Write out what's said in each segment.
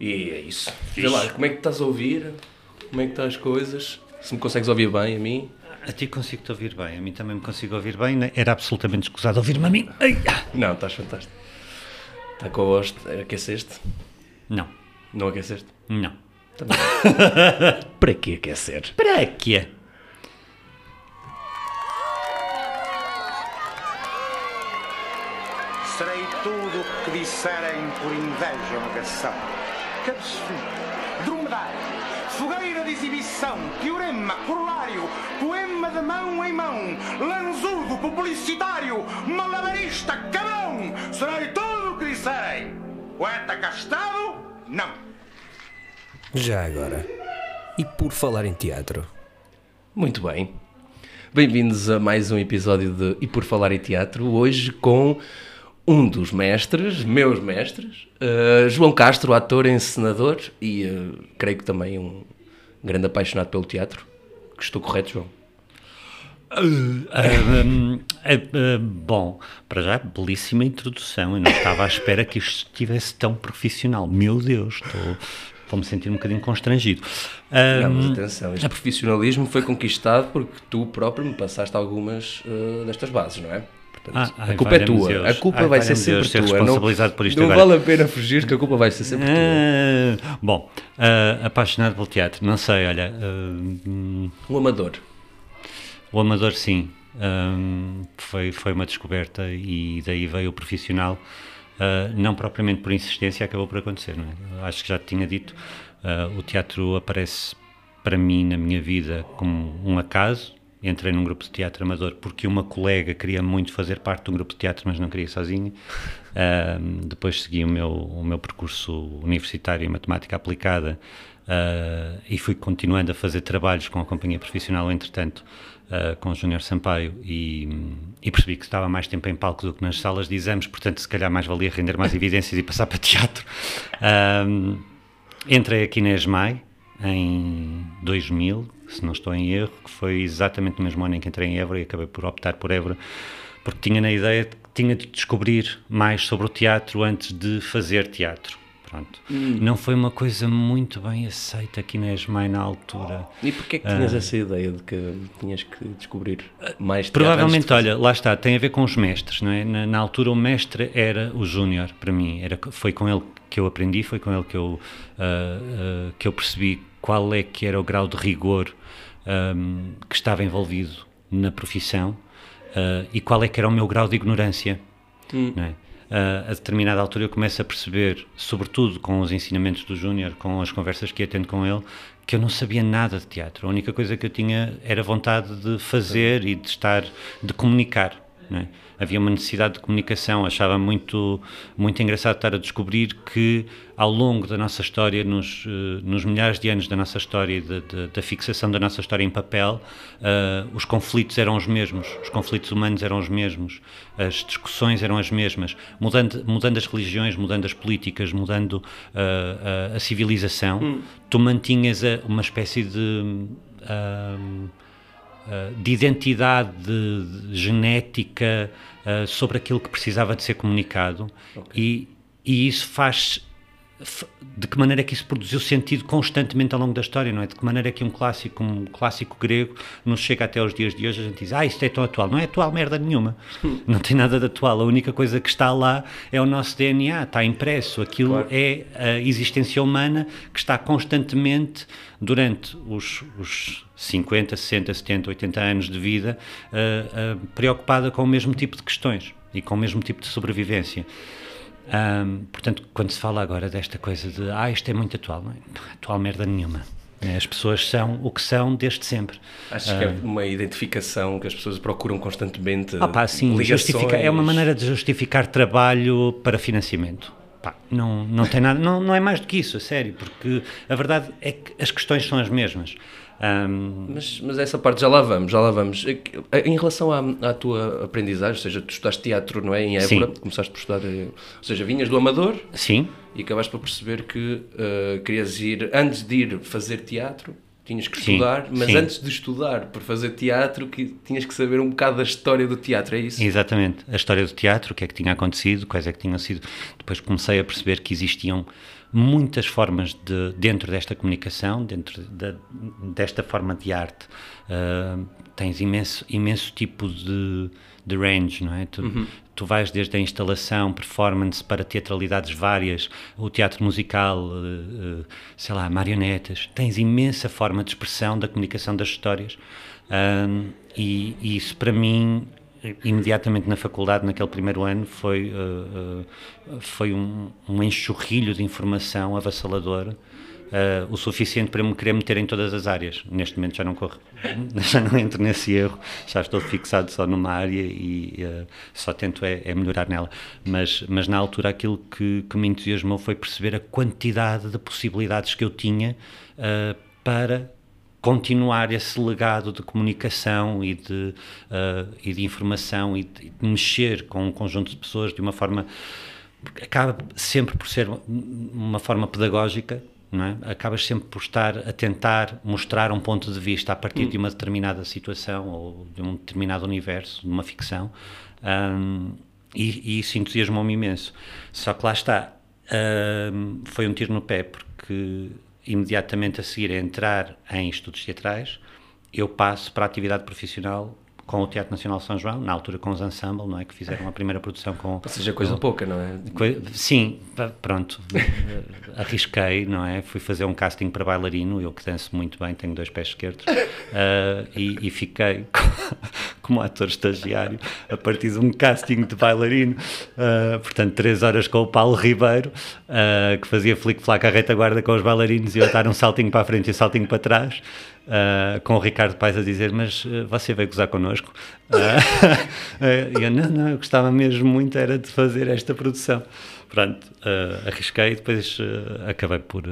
E é isso. Vê lá, como é que estás a ouvir? Como é que estão as coisas? Se me consegues ouvir bem a mim? A ti consigo-te ouvir bem, a mim também me consigo ouvir bem. né? Era absolutamente escusado ouvir-me a mim. Ai, ah. Não, estás fantástico. Está com a voz. Aqueceste? Não, Não aqueceste? não. Também. Para que aquecer? Para quê? Serei tudo o que disserem por inveja ou negação. Cabeçudo, dromedário, fogueira de exibição, teorema, corolário, poema de mão em mão, lanzudo, publicitário, malabarista, cabrão. Serei tudo o que disserem. Poeta castado, não. Já agora. E por falar em teatro? Muito bem. Bem-vindos a mais um episódio de E por Falar em Teatro, hoje com um dos mestres, meus mestres, uh, João Castro, ator, encenador e uh, creio que também um grande apaixonado pelo teatro. Que estou correto, João? Ah, bom, para já, belíssima introdução. Eu não estava à espera que isto estivesse tão profissional. Meu Deus, estou. Vou-me sentir um bocadinho constrangido. Não, mas Hum, atenção, este profissionalismo foi conquistado porque tu próprio me passaste algumas uh, destas bases, não é? Portanto, Ah, a culpa é tua, Deus. a culpa Ai, vai ser sempre Deus ser tua. responsabilizado não, por isto não vale a pena fugir que a culpa vai ser sempre tua. ah, bom, ah, apaixonado pelo teatro, não sei, olha. ah, hum, Um amador. O amador, sim. Hum, foi, foi uma descoberta e daí veio o profissional. Uh, não propriamente por insistência, acabou por acontecer. Não é? Acho que já te tinha dito, uh, o teatro aparece para mim na minha vida como um acaso. Entrei num grupo de teatro amador porque uma colega queria muito fazer parte de um grupo de teatro, mas não queria sozinha. Hum, depois segui o meu, o meu percurso universitário em matemática aplicada uh, e fui continuando a fazer trabalhos com a companhia profissional, entretanto, uh, com o Júnior Sampaio, e, e percebi que estava mais tempo em palco do que nas salas de exames, portanto, se calhar mais valia render mais evidências e passar para teatro. Entrei aqui na ESMAI em 2000, se não estou em erro, que foi exatamente no mesmo ano em que entrei em Évora e acabei por optar por Évora, porque tinha na ideia tinha de descobrir mais sobre o teatro antes de fazer teatro. Pronto. Não foi uma coisa muito bem aceita aqui na ESMAI na altura. E porquê que tinhas essa ideia de que tinhas que descobrir mais Provavelmente, de olha, lá está, tem a ver com os mestres, não é? Na, na altura o mestre era o Júnior, para mim, era, foi com ele que eu aprendi, foi com ele que eu, ah, ah, que eu percebi qual é que era o grau de rigor ahm, que estava envolvido na profissão ah, e qual é que era o meu grau de ignorância, não é? Ah, a determinada altura eu começo a perceber, sobretudo com os ensinamentos do Júnior, com as conversas que ia tendo com ele, que eu não sabia nada de teatro. A única coisa que eu tinha era vontade de fazer e de estar, de comunicar. não é? Havia uma necessidade de comunicação. Achava muito, muito engraçado estar a descobrir que, ao longo da nossa história, nos, eh, nos milhares de anos da nossa história e da, da- fixação da nossa história em papel, ah, os conflitos eram os mesmos, os conflitos humanos eram os mesmos, as discussões eram as mesmas, mudando, mudando as religiões, mudando as políticas, mudando ah, a, a civilização, tu mantinhas a- uma espécie de. ah, ah, de identidade de- genética ah, sobre aquilo que precisava de ser comunicado. E, e isso faz de que maneira é que isso produziu sentido constantemente ao longo da história, não é? De que maneira é que um clássico, um clássico grego nos chega até aos dias de hoje, a gente diz, ah, isto é tão atual. Não é atual merda nenhuma. Não tem nada de atual. A única coisa que está lá é o nosso DNA, está impresso. Aquilo Claro. é a existência humana que está constantemente, durante os, os 50, 60, 70, 80 anos de vida, ah, ah, preocupada com o mesmo tipo de questões e com o mesmo tipo de sobrevivência. Ahm, portanto, quando se fala agora desta coisa de ah, isto é muito atual, não é atual merda nenhuma. É, As pessoas são o que são desde sempre. Achas que é uma identificação que as pessoas procuram constantemente? Ah, pá, sim, justifica, é uma maneira de justificar trabalho para financiamento. Pá, não, não tem nada, não, não é mais do que isso, a sério, porque a verdade é que as questões são as mesmas. Ahm, Mas, mas essa parte já lá vamos, já lá vamos. Em relação à, à tua aprendizagem, ou seja, tu estudaste teatro, não é? Em Évora, Sim. começaste por estudar, eh, ou seja, vinhas do Amador sim, e acabaste por perceber que eh, querias ir, antes de ir fazer teatro, tinhas que Sim, estudar, mas sim. antes de estudar por fazer teatro, que tinhas que saber um bocado da história do teatro, é isso? Exatamente. A história do teatro, o que é que tinha acontecido, quais é que tinham sido. Depois comecei a perceber que existiam muitas formas de, dentro desta comunicação, dentro desta forma de arte. Uh, tens imenso, imenso tipo de, de range, não é? Tu, uhum. tu vais desde a instalação, performance, para teatralidades várias, o teatro musical, uh, uh, sei lá, marionetas. Tens imensa forma de expressão da comunicação das histórias. e, e isso, para mim, imediatamente na faculdade, naquele primeiro ano, foi, uh, uh, foi um, um, enxurrilho de informação avassalador, uh, o suficiente para me querer meter em todas as áreas. Neste momento já não corro, já não entro nesse erro, já estou fixado só numa área e só tento é, é, melhorar nela. Mas, mas na altura aquilo que, que me entusiasmou foi perceber a quantidade de possibilidades que eu tinha para continuar esse legado de comunicação e de, uh, e de informação e de, mexer com um conjunto de pessoas de uma forma acaba sempre por ser uma forma pedagógica não é? acabas sempre por estar a tentar mostrar um ponto de vista a partir hum. de uma determinada situação ou de um determinado universo, de uma ficção um, e, e, isso entusiasmou-me imenso só que lá está um, foi um tiro no pé porque imediatamente a seguir a entrar em estudos teatrais, eu passo para a atividade profissional com o Teatro Nacional São João, na altura com os Ensemble, não é? Que fizeram a primeira produção com... Ou seja, coisa com, pouca, não é? Sim, pronto, arrisquei, não é? Fui fazer um casting para bailarino, eu que danço muito bem, tenho dois pés esquerdos, uh, e, e, fiquei como ator estagiário a partir de um casting de bailarino, uh, portanto, três horas com o Paulo Ribeiro, uh, que fazia flick-flack à retaguarda com os bailarinos e eu dar um saltinho para a frente e um saltinho para trás, Uh, com o Ricardo Paes a dizer, mas uh, você veio gozar connosco? Uh, eu, não, não, eu gostava mesmo muito era de fazer esta produção. Pronto, arrisquei e depois acabei por...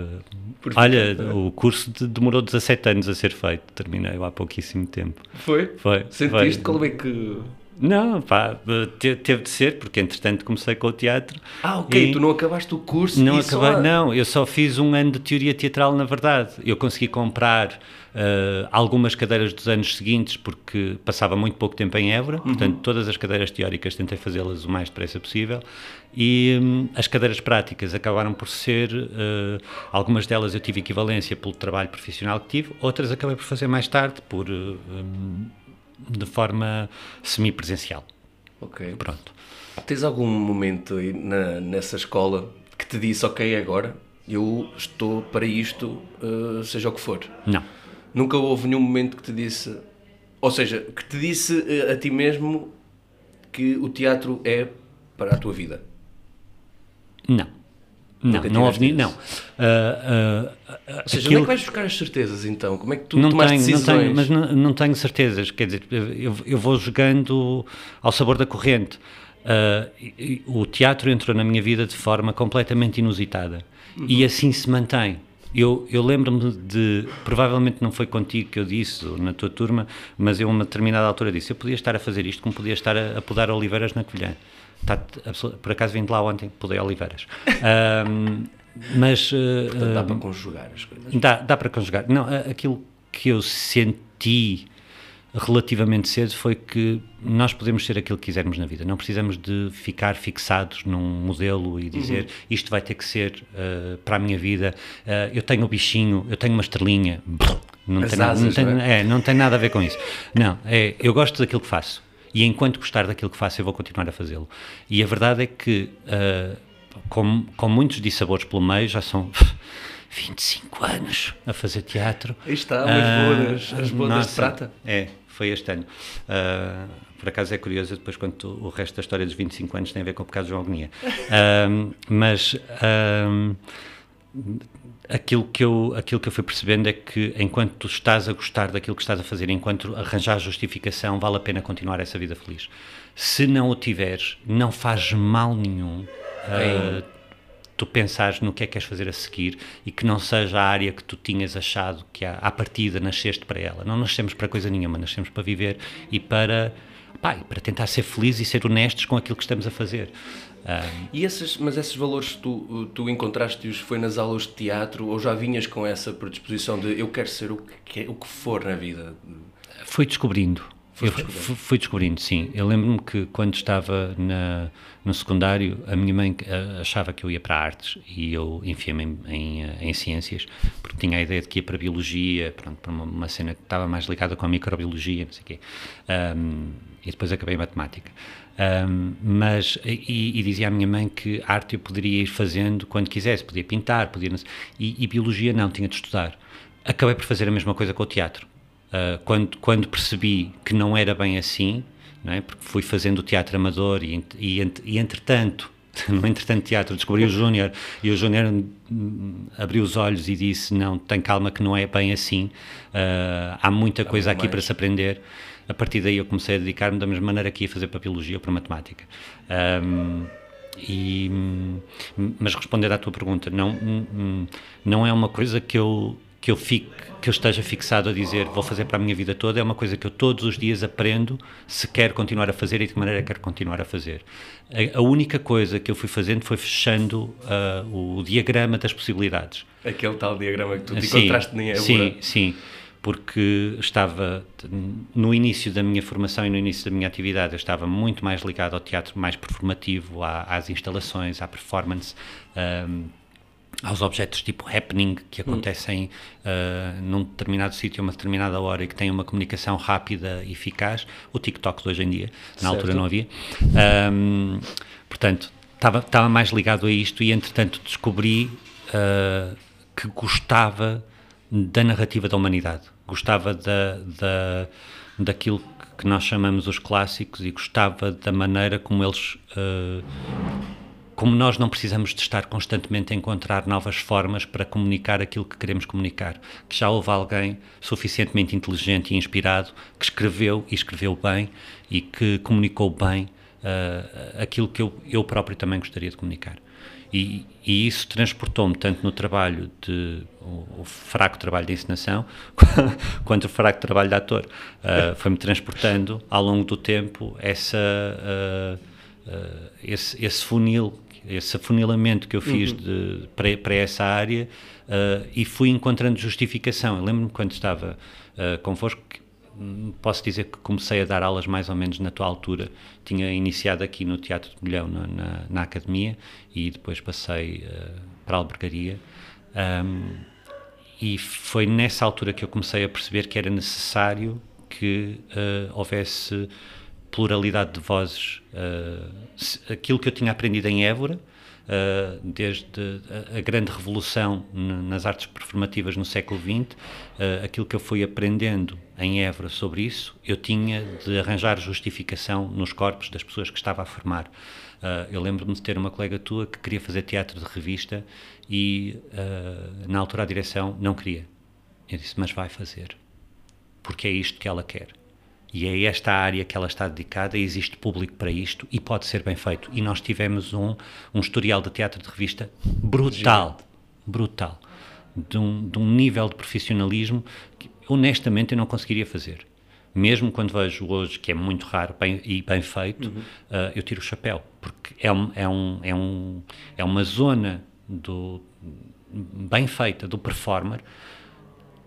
por olha, ficar, o curso de, demorou 17 anos a ser feito, terminei há pouquíssimo tempo. Foi? Foi. Sentiste? Qual é que... Não, pá, teve de ser, porque entretanto comecei com o teatro. Ah, ok, tu não acabaste o curso? Não acabei, só... não, eu só fiz um ano de teoria teatral, na verdade. Eu consegui comprar uh, algumas cadeiras dos anos seguintes, porque passava muito pouco tempo em Évora, uhum. portanto, todas as cadeiras teóricas tentei fazê-las o mais depressa possível, e um, as cadeiras práticas acabaram por ser, uh, algumas delas eu tive equivalência pelo trabalho profissional que tive, outras acabei por fazer mais tarde, por, uh, um, de forma semipresencial. Ok. Pronto. Tens algum momento aí na, nessa escola que te disse, ok, agora eu estou para isto, seja o que for? Não. Nunca houve nenhum momento que te disse, ou seja, que te disse eh, a ti mesmo que o teatro é para a tua vida? Não. Não, não houve não. Uh, uh, Ou seja, onde é que vais buscar as certezas então? Como é que tu não tomaste tenho, decisões? Não tenho, mas não, não, tenho certezas, quer dizer, eu, eu vou jogando ao sabor da corrente. Uh, o teatro entrou na minha vida de forma completamente inusitada uhum. e assim se mantém. Eu, eu lembro-me de, provavelmente não foi contigo que eu disse, ou na tua turma, mas eu a uma determinada altura disse, eu podia estar a fazer isto como podia estar a, a podar oliveiras na colher. Está, por acaso vim de lá ontem, podei oliveiras. um, mas... Portanto, dá uh, para conjugar as coisas. Dá, dá para conjugar. Não, aquilo que eu senti relativamente cedo foi que nós podemos ser aquilo que quisermos na vida. Não precisamos de ficar fixados num modelo e dizer uhum. isto vai ter que ser uh, para a minha vida. Uh, eu tenho o bichinho, eu tenho uma estrelinha. Não tem, nada, não, tem, não, é? É, não tem nada a ver com isso. Não, é, eu gosto daquilo que faço. E enquanto gostar daquilo que faço, eu vou continuar a fazê-lo. E a verdade é que, uh, com, com muitos dissabores pelo meio, já são 25 anos a fazer teatro. Aí está, as bodas, as bodas de prata. É, foi este ano. Uh, por acaso é curioso, depois quando tu, o resto da história dos 25 anos tem a ver com o pecado de João Agonia. Uh, mas uh, aquilo, que eu, aquilo que eu fui percebendo é que enquanto tu estás a gostar daquilo que estás a fazer, enquanto arranjar justificação, vale a pena continuar essa vida feliz. Se não o tiveres, não faz mal nenhum. Tu pensares no que é que queres fazer a seguir e que não seja a área que tu tinhas achado que à, à partida nasceste para ela. Não nascemos para coisa nenhuma, nascemos para viver e para, pá, para tentar ser felizes e ser honestos com aquilo que estamos a fazer. Um, e esses, mas esses valores tu, tu encontraste-os foi nas aulas de teatro ou já vinhas com essa predisposição de eu quero ser o que, o que for na vida? Foi descobrindo. Fui, fui descobrindo, sim. Eu lembro-me que quando estava na, no secundário, a minha mãe achava que eu ia para artes e eu enfiei-me em, em, uh, em, ciências, porque tinha a ideia de que ia para biologia, pronto, para uma, uma cena que estava mais ligada com a microbiologia, não sei o quê. Um, e depois acabei em matemática. Um, mas, e, e, dizia à minha mãe que arte eu poderia ir fazendo quando quisesse, podia pintar, podia. E, e biologia não, tinha de estudar. Acabei por fazer a mesma coisa com o teatro Uh, quando, quando percebi que não era bem assim, não é? porque fui fazendo o teatro amador e, e, e entretanto, no entretanto teatro, descobri o Júnior e o Júnior hum, abriu os olhos e disse, não, tem calma que não é bem assim, uh, há muita coisa aqui mais. para se aprender. A partir daí eu comecei a dedicar-me da mesma maneira que ia fazer para biologia ou para matemática. Um, e, hum, mas responder à tua pergunta, não, hum, não é uma coisa que eu que eu fique, que eu esteja fixado a dizer vou fazer para a minha vida toda, é uma coisa que eu todos os dias aprendo se quero continuar a fazer e de que maneira quero continuar a fazer. A, a única coisa que eu fui fazendo foi fechando uh, o diagrama das possibilidades. Aquele tal diagrama que tu te sim, encontraste nem é Sim, sim, porque estava no início da minha formação e no início da minha atividade, eu estava muito mais ligado ao teatro mais performativo, às instalações, à performance. Um, ah, aos objetos tipo happening que acontecem uh, num determinado sítio a uma determinada hora e que têm uma comunicação rápida e eficaz, o TikTok de hoje em dia, na certo. altura não havia. Um, portanto, estava mais ligado a isto e entretanto descobri uh, que gostava da narrativa da humanidade, gostava da, da, daquilo que nós chamamos os clássicos e gostava da maneira como eles uh, como nós não precisamos de estar constantemente a encontrar novas formas para comunicar aquilo que queremos comunicar, que já houve alguém suficientemente inteligente e inspirado que escreveu e escreveu bem e que comunicou bem uh, aquilo que eu, eu próprio também gostaria de comunicar. E, e isso transportou-me tanto no trabalho de o, o, fraco trabalho de encenação quanto o fraco trabalho de ator. Uh, Foi-me transportando ao longo do tempo essa, uh, esse, esse funil esse afunilamento que eu fiz uhum. para, essa área uh, e fui encontrando justificação. Eu lembro-me quando estava uh, convosco, hum, posso dizer que comecei a dar aulas mais ou menos na tua altura. Tinha iniciado aqui no Teatro de Milhão, na, na, na academia, e depois passei uh, para a albergaria. Um, e foi nessa altura que eu comecei a perceber que era necessário que houvesse pluralidade de vozes. Uh, aquilo que eu tinha aprendido em Évora, uh, desde a, grande revolução nas artes performativas no século XX, uh, aquilo que eu fui aprendendo em Évora sobre isso, eu tinha de arranjar justificação nos corpos das pessoas que estava a formar. eu lembro-me de ter uma colega tua que queria fazer teatro de revista e, na altura, a direção não queria. Eu disse, mas vai fazer, porque é isto que ela quer e é esta área que ela está dedicada, existe público para isto e pode ser bem feito. E nós tivemos um, um historial de teatro de revista brutal, brutal, de um, de um nível de profissionalismo que honestamente eu não conseguiria fazer. Mesmo quando vejo hoje, que é muito raro bem, e bem feito, uhum. uh, eu tiro o chapéu, porque é, um, é, um, é, um, é uma zona do, bem feita do performer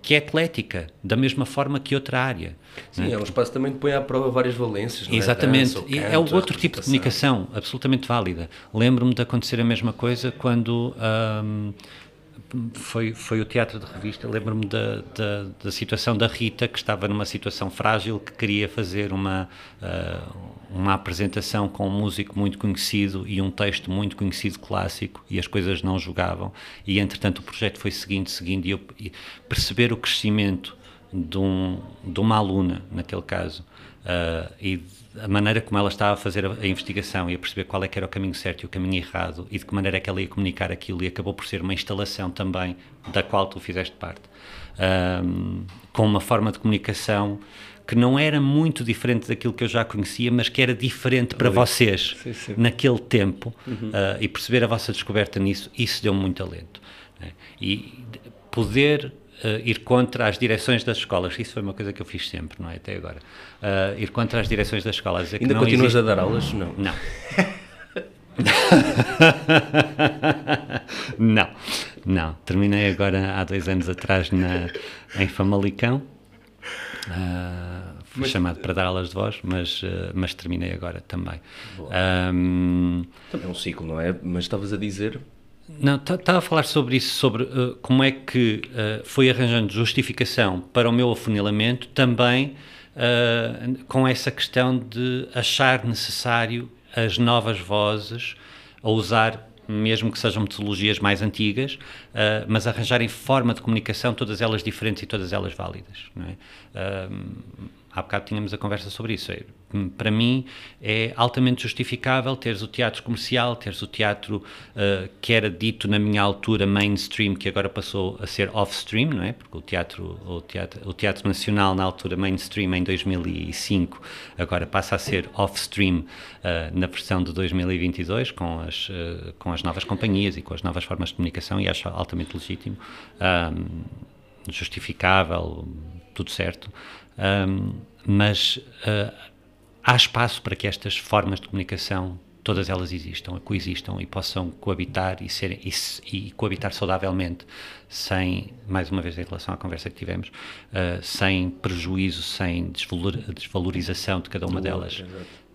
que é atlética, da mesma forma que outra área. Sim, é? é um espaço também que põe à prova várias valências. É? Exatamente, é? Dança, canto, é outro tipo de comunicação, absolutamente válida. Lembro-me de acontecer a mesma coisa quando um, foi, foi o teatro de revista. Lembro-me da, da, da, situação da Rita, que estava numa situação frágil, que queria fazer uma, uh, uma apresentação com um músico muito conhecido e um texto muito conhecido clássico, e as coisas não jogavam. E entretanto o projeto foi seguindo, seguindo, e eu e perceber o crescimento de, um, de uma aluna, naquele caso, uh, e a maneira como ela estava a fazer a, a, investigação e a perceber qual é que era o caminho certo e o caminho errado e de que maneira é que ela ia comunicar aquilo e acabou por ser uma instalação também da qual tu fizeste parte um, com uma forma de comunicação que não era muito diferente daquilo que eu já conhecia, mas que era diferente para vocês sim, sim. naquele tempo uhum. uh, e perceber a vossa descoberta nisso, isso deu-me muito alento. Né? E poder uh, ir contra as direções das escolas. Isso foi uma coisa que eu fiz sempre, não é? Até agora. Uh, ir contra as direções das escolas. Ainda continuas existe... a dar aulas? Não. Não. não, não. Terminei agora há dois anos atrás na, em Famalicão. Uh, fui mas, chamado para dar aulas de voz, mas, uh, mas terminei agora também. Um, também é um ciclo, não é? Mas estavas a dizer. Não, estava a falar sobre isso, sobre uh, como é que foi arranjando justificação para o meu afunilamento, também com essa questão de achar necessário as novas vozes a usar mesmo que sejam metodologias mais antigas, uh, mas arranjarem forma de comunicação, todas elas diferentes e todas elas válidas. Não é? Uh, há bocado tínhamos a conversa sobre isso. É, para mim é altamente justificável teres o teatro comercial, teres o teatro uh, que era dito na minha altura mainstream, que agora passou a ser off-stream, não é? Porque o teatro, o teatro, o teatro nacional na altura mainstream em 2005 agora passa a ser off-stream uh, na versão de 2022 com as uh, com as novas companhias e com as novas formas de comunicação e acho altamente legítimo, um, justificável, tudo certo. Um, mas uh, há espaço para que estas formas de comunicação todas elas existam, coexistam e possam coabitar e, ser, e, e, coabitar saudavelmente, sem, mais uma vez em relação à conversa que tivemos, uh, sem prejuízo, sem desvalor, desvalorização de cada uma delas.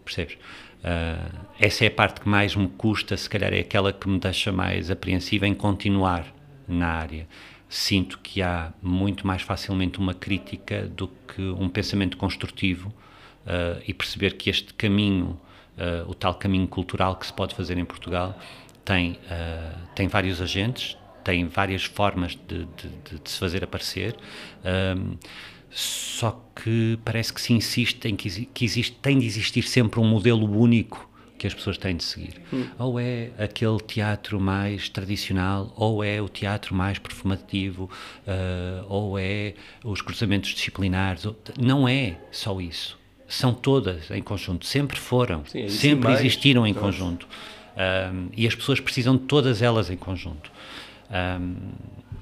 Percebes? Uh, essa é a parte que mais me custa, se calhar é aquela que me deixa mais apreensiva em continuar na área sinto que há muito mais facilmente uma crítica do que um pensamento construtivo uh, e perceber que este caminho, uh, o tal caminho cultural que se pode fazer em Portugal, tem, uh, tem vários agentes, tem várias formas de, de, de, se fazer aparecer. só que parece que se insiste em que, que existe, tem de existir sempre um modelo único que as pessoas têm de seguir. Hum. Ou é aquele teatro mais tradicional, ou é o teatro mais performativo, uh, ou é os cruzamentos disciplinares. Não é só isso. São todas em conjunto, sempre foram, Sim, sempre mais. existiram em conjunto. Um, e as pessoas precisam de todas elas em conjunto. Um,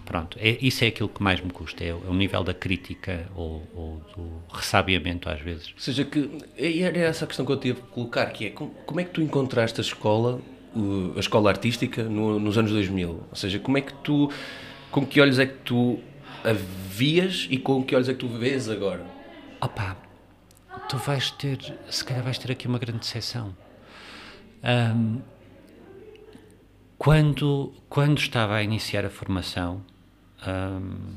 Pronto, é, isso é aquilo que mais me custa, é o, é o nível da crítica ou, ou, do ressabiamento às vezes. Ou seja, que era essa a questão que eu tive que colocar, que é como, como é que tu encontraste a escola, a escola artística no, nos anos 2000? Ou seja, como é que tu, com que olhos é que tu a vias e com que olhos é que tu vês agora? Opa, tu vais ter, se calhar vais ter aqui uma grande decepção. Um, quando, quando estava a iniciar a formação, um,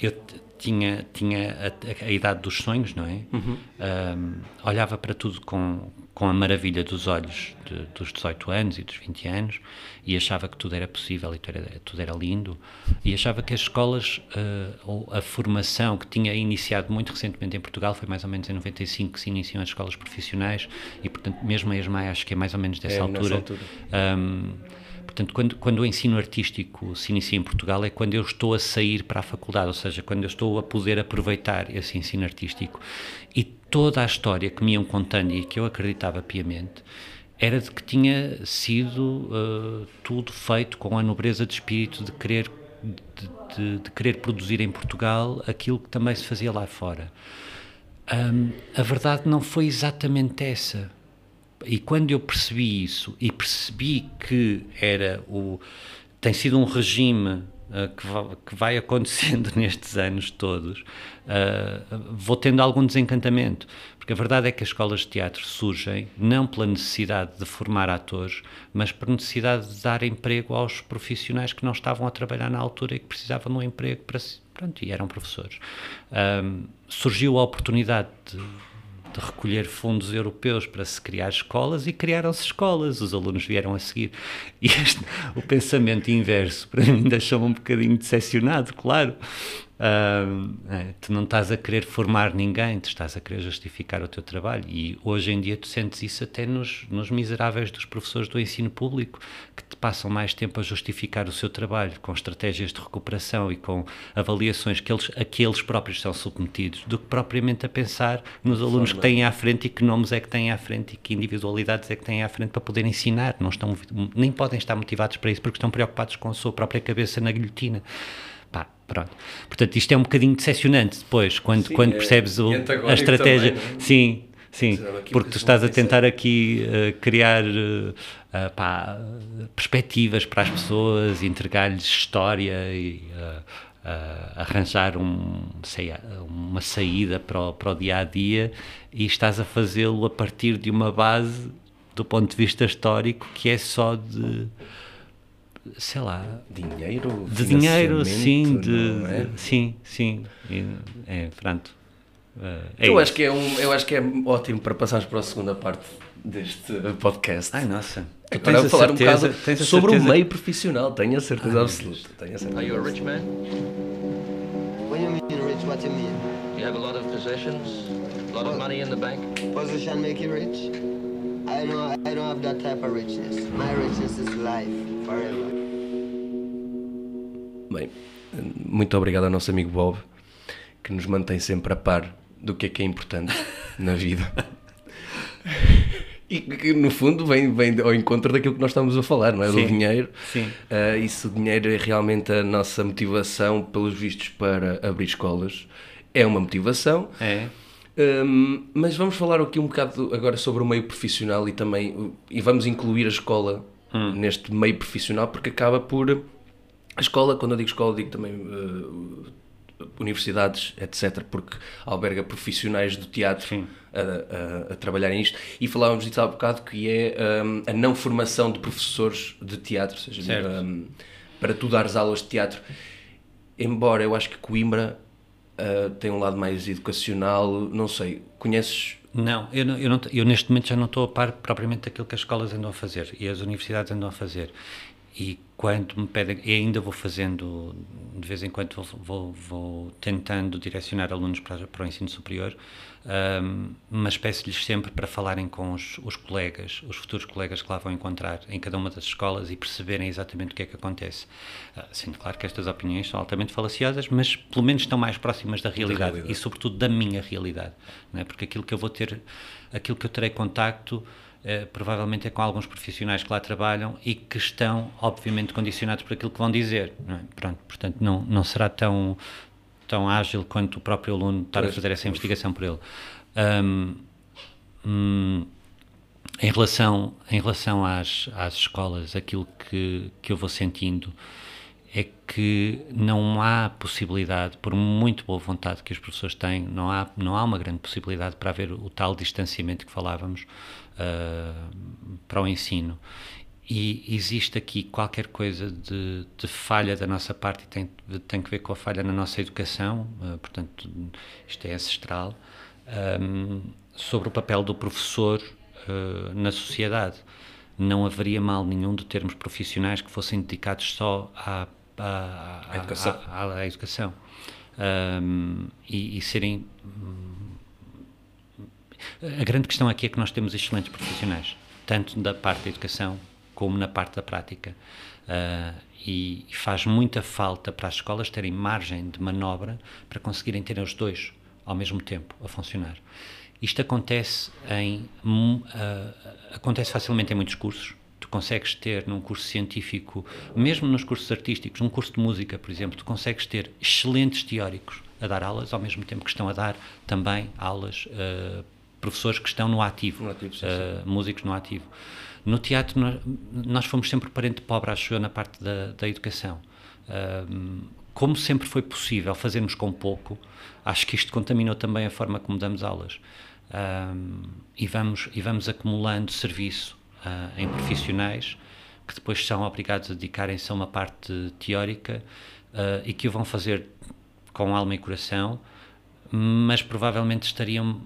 eu tinha, tinha a, a, idade dos sonhos, não é? Uhum. Um, olhava para tudo com, com a maravilha dos olhos de, dos 18 anos e dos 20 anos e achava que tudo era possível e tudo era, tudo era lindo e achava que as escolas, uh, ou a formação que tinha iniciado muito recentemente em Portugal, foi mais ou menos em 95 que se iniciam as escolas profissionais e, portanto, mesmo a ESMAI acho que é mais ou menos dessa é, altura. altura. Um, Portanto, quando, quando o ensino artístico se inicia em Portugal é quando eu estou a sair para a faculdade, ou seja, quando eu estou a poder aproveitar esse ensino artístico. E toda a história que me iam contando e que eu acreditava piamente era de que tinha sido uh, tudo feito com a nobreza de espírito de querer, de, de, de querer produzir em Portugal aquilo que também se fazia lá fora. Um, a verdade não foi exatamente essa e quando eu percebi isso e percebi que era o tem sido um regime que, vai, que, vai, acontecendo nestes anos todos, uh, vou tendo algum desencantamento. Porque a verdade é que as escolas de teatro surgem não pela necessidade de formar atores, mas por necessidade de dar emprego aos profissionais que não estavam a trabalhar na altura e que precisavam de um emprego para pronto, e eram professores. Surgiu a oportunidade de de recolher fundos europeus para se criar escolas e criaram-se escolas, os alunos vieram a seguir. E este, o pensamento inverso para mim deixou-me um bocadinho decepcionado, claro, Uh, tu não estás a querer formar ninguém, tu estás a querer justificar o teu trabalho. E hoje em dia tu sentes isso até nos, nos miseráveis dos professores do ensino público, que te passam mais tempo a justificar o seu trabalho com estratégias de recuperação e com avaliações que eles, a que eles próprios são submetidos, do que propriamente a pensar nos alunos que têm à frente e que nomes é que têm à frente e que individualidades é que têm à frente para poder ensinar. Não estão, nem podem estar motivados para isso porque estão preocupados com a sua própria cabeça na guilhotina. Pronto. Portanto, isto é um bocadinho decepcionante depois, quando, sim, quando é, percebes o, a estratégia. Também, é? sim, sim, porque tu estás a tentar aqui uh, criar uh, uh, pá, perspectivas para as pessoas, entregar-lhes história e arranjar um, sei, uma saída para o, para o dia a dia e estás a fazê-lo a partir de uma base do ponto de vista histórico que é só de sei lá Dinheiro, de dinheiro sim de, é? de- sim sim E, é pronto Eh, é eu, isso. acho que é um, eu acho que é ótimo para passarmos para a segunda parte deste podcast. ai nossa tu Agora vou a falar um certeza- bocado tens a sobre o meio profissional, tenho a certeza absoluta. Tenho a certeza. Are you a rich man? What do you mean rich? What you mean? Do you have a lot of possessions? A lot of money in the bank? Position make you rich? I don't I don't have that type of richness. My richness is life, forever. Bem, muito obrigado ao nosso amigo Bob, que nos mantém sempre a par do que é que é importante na vida. E que, no fundo, vem, vem ao encontro daquilo que nós estamos a falar, não é? Sim. Do dinheiro. Sim. Ah, e se o dinheiro é realmente a nossa motivação, pelos vistos, para abrir escolas, é uma motivação. é Hum, mas vamos falar aqui um bocado agora sobre o meio profissional e também uh, e vamos incluir a escola neste meio profissional porque acaba por a escola, quando eu digo escola, digo também uh, universidades, etc., porque alberga profissionais do teatro a, a, a trabalharem isto. E falávamos disso há bocado, que é hum, a não formação de professores de teatro, ou seja, Certo. hum, para tu dares aulas de teatro. Embora eu acho que Coimbra uh, tem um lado mais educacional, não sei, conheces Não, eu, não, eu, não, eu neste momento já não estou a par propriamente daquilo que as escolas andam a fazer e as universidades andam a fazer. E quando me pedem, e ainda vou fazendo, de vez em quando vou, vou, vou tentando direcionar alunos para, para o ensino superior, ahm, mas peço-lhes sempre para falarem com os, os colegas, os futuros colegas que lá vão encontrar em cada uma das escolas e perceberem exatamente o que é que acontece. Ah, sendo claro que estas opiniões são altamente falaciosas, mas pelo menos estão mais próximas da realidade, realidade. e sobretudo da minha realidade, não é? porque aquilo que eu vou ter, aquilo que eu terei contacto eh, provavelmente é com alguns profissionais que lá trabalham e que estão obviamente condicionados por aquilo que vão dizer, é? Pronto, portanto não, não será tão, tão ágil quanto o próprio aluno estar a Pois. fazer essa investigação por ele. Hum, em relação, em relação às, às escolas, aquilo que, que eu vou sentindo é que não há possibilidade, por muito boa vontade que os professores têm, não há, não há uma grande possibilidade para haver o tal distanciamento que falávamos ah, para o ensino. E existe aqui qualquer coisa de, de falha da nossa parte e tem, tem que ver com a falha na nossa educação, ah, portanto, isto é ancestral, ahm, sobre o papel do professor ah, na sociedade. Não haveria mal nenhum de termos profissionais que fossem dedicados só à, à, à- educação. à- à educação. Ahm, e, e serem a grande questão aqui é que nós temos excelentes profissionais, tanto da parte da educação como na parte da prática. Ah, e faz muita falta para as escolas terem margem de manobra para conseguirem ter os dois ao mesmo tempo a funcionar. Isto acontece em ah, acontece facilmente em muitos cursos. Tu consegues ter num curso científico, mesmo nos cursos artísticos, um curso de música, por exemplo, tu consegues ter excelentes teóricos a dar aulas ao mesmo tempo que estão a dar também aulas ah, professores que estão no ativo, No ativo, sim, ah, músicos no ativo. No teatro, nós, nós fomos sempre parente pobre, acho eu, na parte da, da educação. Ahm, como sempre foi possível fazermos com pouco, acho que isto contaminou também a forma como damos aulas. Ahm, e, vamos, e vamos acumulando serviço ah, em profissionais que depois são obrigados a dedicarem-se a uma parte teórica ah, e que o vão fazer com alma e coração, mas provavelmente estariam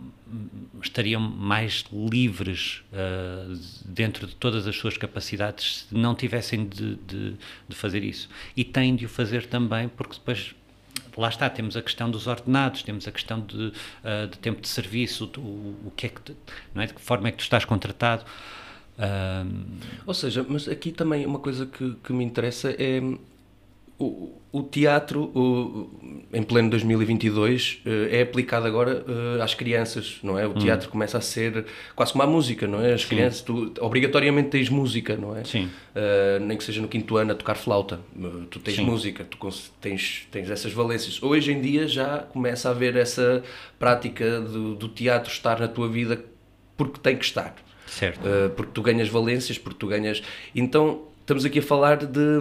estariam mais livres ah, dentro de todas as suas capacidades se não tivessem de, de, de fazer isso. E têm de o fazer também, porque depois, lá está, temos a questão dos ordenados, temos a questão de, ah, de tempo de serviço, o, o que é que, não é? de que forma é que tu estás contratado. Ah, Ou seja, mas aqui também uma coisa que, que me interessa é o, o teatro o- em pleno 2022 eh, é aplicado agora eh, às crianças, não é? O teatro começa a ser quase como a música, não é? As crianças, tu obrigatoriamente tens música, não é? Sim. Eh, nem que seja no quinto ano a tocar flauta, tu tens Sim. música, tu tens, tens essas valências. Hoje em dia já começa a haver essa prática do, do teatro estar na tua vida porque tem que estar. certo. Uh, porque tu ganhas valências, porque tu ganhas. Então, estamos aqui a falar de.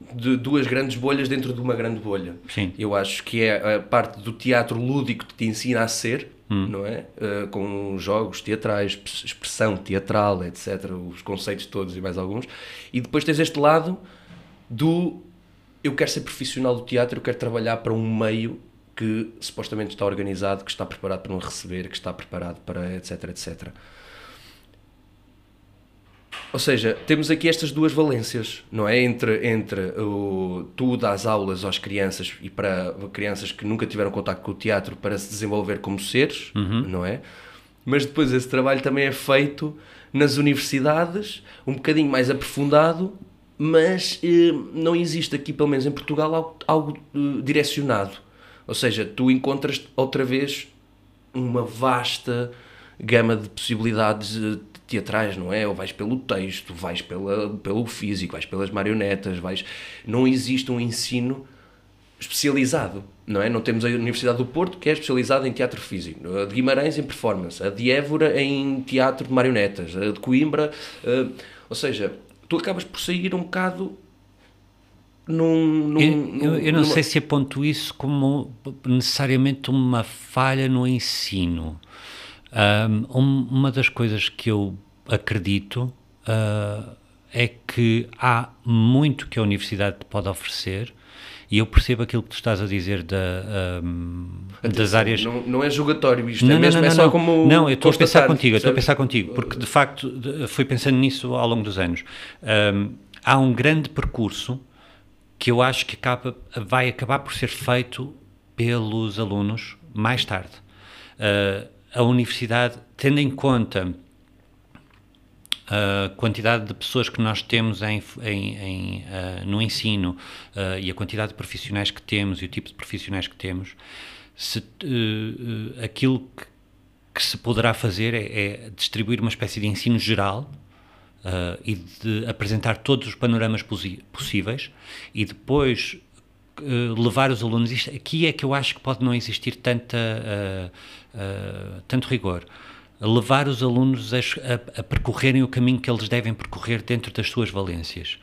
De duas grandes bolhas dentro de uma grande bolha. Sim. Eu acho que é a parte do teatro lúdico que te ensina a ser, não é? Uh, com jogos teatrais, expressão teatral, etc. Os conceitos todos e mais alguns. E depois tens este lado do eu quero ser profissional do teatro, eu quero trabalhar para um meio que supostamente está organizado, que está preparado para me receber, que está preparado para etc, etc. Ou seja, temos aqui estas duas valências, não é? Entre, entre o, tu dás aulas às crianças e para crianças que nunca tiveram contato com o teatro para se desenvolver como seres, não é? Mas depois esse trabalho também é feito nas universidades, um bocadinho mais aprofundado, mas eh, não existe aqui, pelo menos em Portugal, algo, algo, eh, direcionado. Ou seja, tu encontras outra vez uma vasta gama de possibilidades eh, teatrais, não é? Ou vais pelo texto, vais pela, pelo físico, vais pelas marionetas, vais... Não existe um ensino especializado, não é? Não temos a Universidade do Porto que é especializada em teatro físico, a de Guimarães em performance, a de Évora em teatro de marionetas, a de Coimbra... eh, ou seja, tu acabas por sair um bocado num... num- Eu, eu- eu não numa- sei se aponto isso como necessariamente uma falha no ensino. Um- uma das coisas que eu acredito ah, é que há muito que a universidade pode oferecer e eu percebo aquilo que tu estás a dizer da, ahm, das áreas. Não, não é jugatório isto, é mesmo, é só como Não, eu estou a pensar contigo, estou a pensar contigo, porque de facto fui pensando nisso ao longo dos anos. Ahm, há um grande percurso que eu acho que acaba, vai acabar por ser feito pelos alunos mais tarde. Ah, a universidade, tendo em conta a quantidade de pessoas que nós temos em, em- em, ah, no ensino ah, e a quantidade de profissionais que temos e o tipo de profissionais que temos, se, eh, aquilo que, que se poderá fazer é, é distribuir uma espécie de ensino geral ah, e de apresentar todos os panoramas possíveis e depois eh, levar os alunos. Isto, aqui é que eu acho que pode não existir tanta, ah, tanto rigor. Levar os alunos a, a- a percorrerem o caminho que eles devem percorrer dentro das suas valências.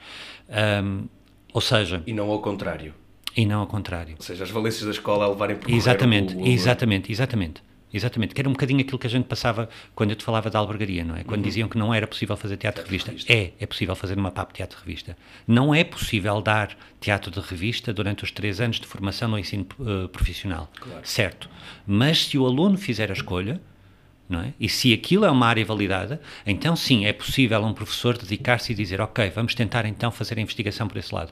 Ahm, ou seja, E não ao contrário. e não ao contrário. Ou seja, as valências da escola a levarem por Exatamente, exatamente, exatamente. Exatamente, que era um bocadinho aquilo que a gente passava quando eu te falava da albergaria, não é? Quando diziam que não era possível fazer teatro de revista. É, é possível fazer numa PAP teatro de revista. Não é possível dar teatro de revista durante os três anos de formação no ensino eh, profissional. Certo. Mas se o aluno fizer a escolha, é? E se aquilo é uma área validada, então sim, é possível um professor dedicar-se e dizer, ok, vamos tentar então fazer a investigação por esse lado.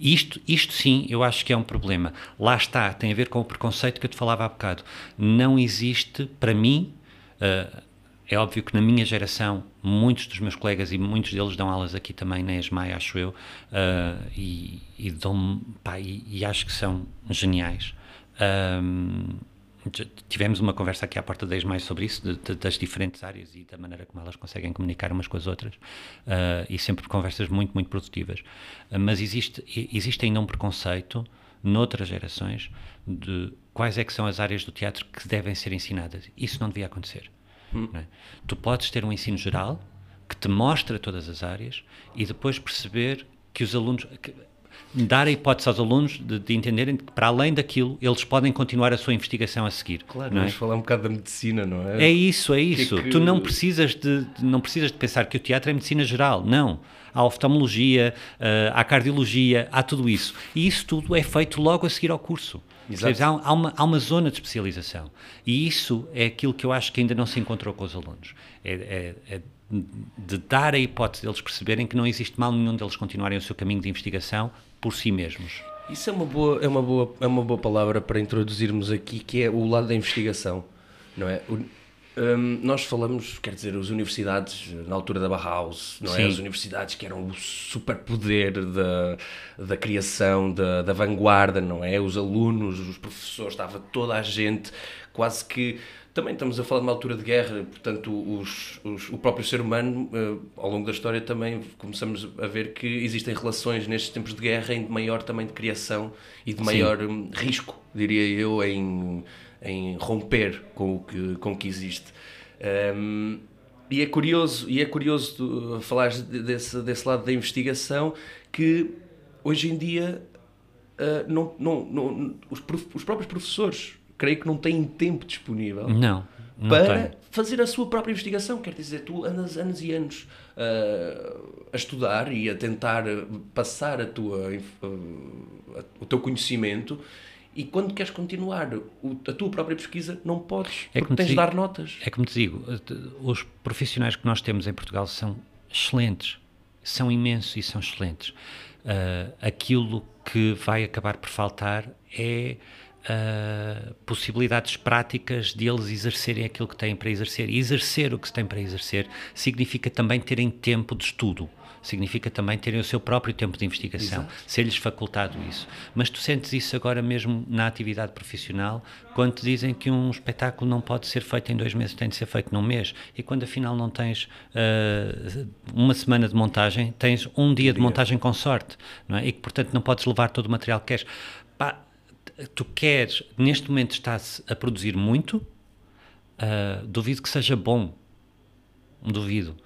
Isto, isto sim, eu acho que é um problema. Lá está, tem a ver com o preconceito que eu te falava há bocado. Não existe, para mim, eh, é óbvio que na minha geração, muitos dos meus colegas e muitos deles dão aulas aqui também na ESMAI, acho eu, eh, e, e, dão, pá, e, e acho que são geniais. Tivemos uma conversa aqui à porta da ESMAI sobre isso, de- de- das diferentes áreas e da maneira como elas conseguem comunicar umas com as outras, ah, e sempre conversas muito, muito produtivas. Ah, mas existe, existe ainda um preconceito, noutras gerações, de quais é que são as áreas do teatro que devem ser ensinadas. Isso não devia acontecer. não é? Tu podes ter um ensino geral que te mostra todas as áreas e depois perceber que os alunos. que- dar a hipótese aos alunos de, de entenderem que, para além daquilo, eles podem continuar a sua investigação a seguir. Claro, não é? vamos falar um bocado da medicina, não é? É isso, é isso. que- Tu não precisas de não precisas de pensar que o teatro é medicina geral. Não. Há oftalmologia, eh, há cardiologia, há tudo isso. E isso tudo é feito logo a seguir ao curso. Há, há uma, há uma zona de especialização. E isso é aquilo que eu acho que ainda não se encontrou com os alunos. É, é- é de dar a hipótese deles perceberem que não existe mal nenhum deles continuarem o seu caminho de investigação por si mesmos. Isso é uma boa, é uma boa, é uma boa palavra para introduzirmos aqui, que é o lado da investigação, não é? O- hum, nós falamos, quer dizer, as universidades na altura da Bauhaus, não é? Sim. As universidades que eram o superpoder da, da criação, da, da vanguarda, não é? Os alunos, os professores, estava toda a gente quase que também estamos a falar de uma altura de guerra, portanto, os, os- o próprio ser humano, eh, ao longo da história, também começamos a ver que existem relações nestes tempos de guerra em de maior também de criação e de maior hum, risco, diria eu, em, em romper com o que, com o que existe. Hum, e é curioso, e é curioso falares de- desse, desse lado da investigação que hoje em dia, uh, não, não, não, os, prof, os próprios professores, creio que não têm tempo disponível Não, não para tem. fazer a sua própria investigação. Quer dizer, tu andas anos e anos uh, a estudar e a tentar passar a tua, uh, o teu conhecimento e quando queres continuar o- a tua própria pesquisa, não podes, É porque tens de dar notas. É como te digo, os profissionais que nós temos em Portugal são excelentes, são imensos e são excelentes. Ah, aquilo que vai acabar por faltar é ah, possibilidades práticas de eles exercerem aquilo que têm para exercer. E exercer o que se tem para exercer significa também terem tempo de estudo. Significa também terem o seu próprio tempo de investigação, ser-lhes facultado isso. Mas tu sentes isso agora mesmo na atividade profissional, quando te dizem que um espetáculo não pode ser feito em dois meses, tem de ser feito num mês, e quando afinal não tens ah, uma semana de montagem, tens um dia de montagem com sorte, não é? e que portanto não podes levar todo o material que queres. Pá, tu queres, neste momento estás a produzir muito, ah, duvido que seja bom, duvido.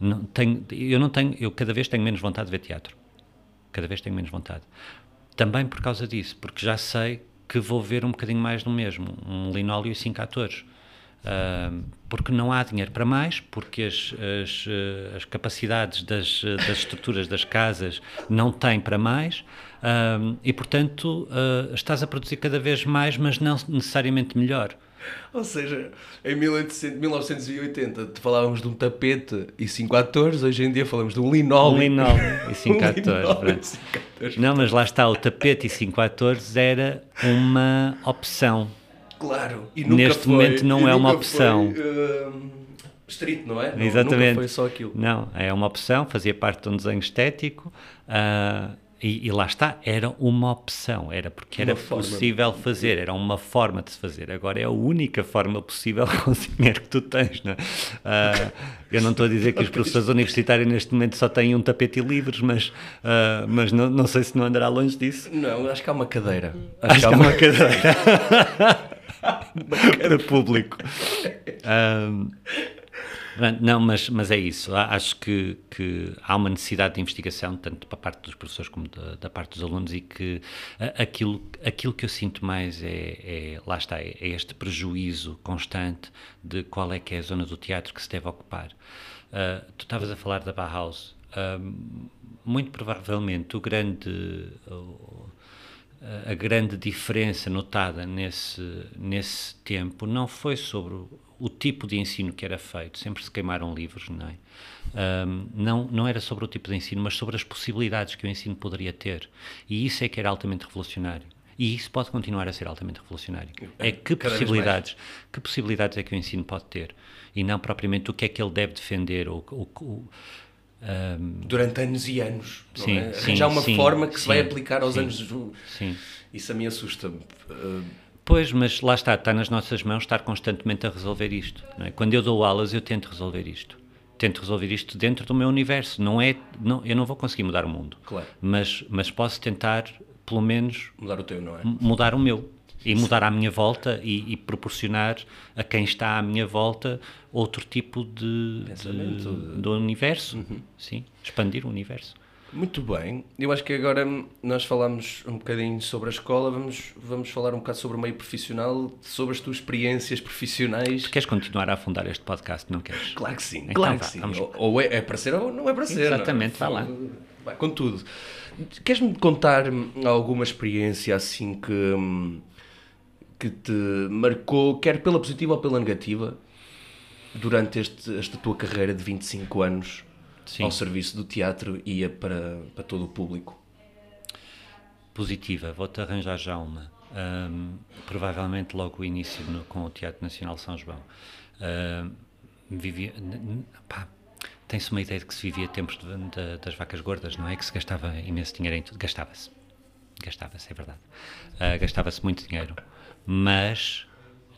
Não, tenho, eu não tenho, eu cada vez tenho menos vontade de ver teatro. Cada vez tenho menos vontade. Também por causa disso, porque já sei que vou ver um bocadinho mais do mesmo, um linóleo e cinco atores. Porque não há dinheiro para mais, porque as, as, eh, as capacidades das, eh, das estruturas das casas não têm para mais, e portanto ah, estás a produzir cada vez mais, mas não necessariamente melhor. Ou seja, em 1800 1980 te falávamos de um tapete e cinco atores, hoje em dia falamos de um linóleo. Um linóleo e cinco Um atores. Não, mas lá está, o tapete e cinco atores era uma opção. Claro. E nunca Neste foi- momento não é uma opção. Foi, hum, estrito, não é? Não- Exatamente. Foi só aquilo. Não, é uma opção, fazia parte de um desenho estético ah, e, e lá está, era uma opção, era porque era Uma possível fazer, era uma forma de se fazer. Agora é a única forma possível com o dinheiro que tu tens. Não é? Ah, eu não estou a dizer que os professores universitários neste momento só têm um tapete e livros, mas, ah, mas não, não sei se não andará longe disso. Não, acho que há uma cadeira. Acho que há há uma cadeira. Para público. Pronto, não, mas, mas é isso. Acho que, que há uma necessidade de investigação, tanto da parte dos professores como da, da parte dos alunos, e que aquilo, aquilo que eu sinto mais é, é- lá está, é, é este prejuízo constante de qual é que é a zona do teatro que se deve ocupar. Ah, tu estavas a falar da Bauhaus. Ahm, muito provavelmente o grande. o- a- grande diferença notada nesse, nesse tempo não foi sobre o, o tipo de ensino que era feito, sempre se queimaram livros, não é? Ahm, não, não era sobre o tipo de ensino, mas sobre as possibilidades que o ensino poderia ter. E isso é que era altamente revolucionário. E isso pode continuar a ser altamente revolucionário. É que cada possibilidades, que possibilidades é que o ensino pode ter? E não propriamente o que é que ele deve defender ou, ou- ou- ahm, Durante anos e anos. não Sim, é? sim, Arranjar uma sim, forma que se vai aplicar aos anos. sim. Isso a mim assusta-me. Uh, Pois, mas lá está, está nas nossas mãos estar constantemente a resolver isto. não é? Quando eu dou aulas, eu tento resolver isto. Tento resolver isto dentro do meu universo. Não é, não, eu não vou conseguir mudar o mundo, Claro. mas, mas posso tentar, pelo menos, mudar o teu, não é? mudar o meu. E mudar à minha volta e, e proporcionar a quem está à minha volta outro tipo de, Pensamento, de- do universo. Sim, expandir o universo. Muito bem. Eu acho que agora nós falámos um bocadinho sobre a escola, vamos, vamos falar um bocado sobre o meio profissional, sobre as tuas experiências profissionais. Queres continuar a afundar este podcast? Não queres? Claro que sim, Então claro vá, que sim. vamos- Ou, ou é, é para ser ou não é para ser. Exatamente, é? vá lá. Vai, com tudo. Queres-me contar alguma experiência assim que, hum, que te marcou, quer pela positiva ou pela negativa, durante este, esta tua carreira de 25 anos Sim. ao serviço do teatro e ia para, para todo o público? positiva, vou-te arranjar já uma. Ahm, provavelmente logo o início no- com o Teatro Nacional de São João. Ahm, vivia, pá, tem-se uma ideia de que se vivia tempos de- da- das vacas gordas, não é? Que se gastava imenso dinheiro em tudo. Gastava-se. Gastava-se, é verdade. Ah, Gastava-se muito dinheiro. Mas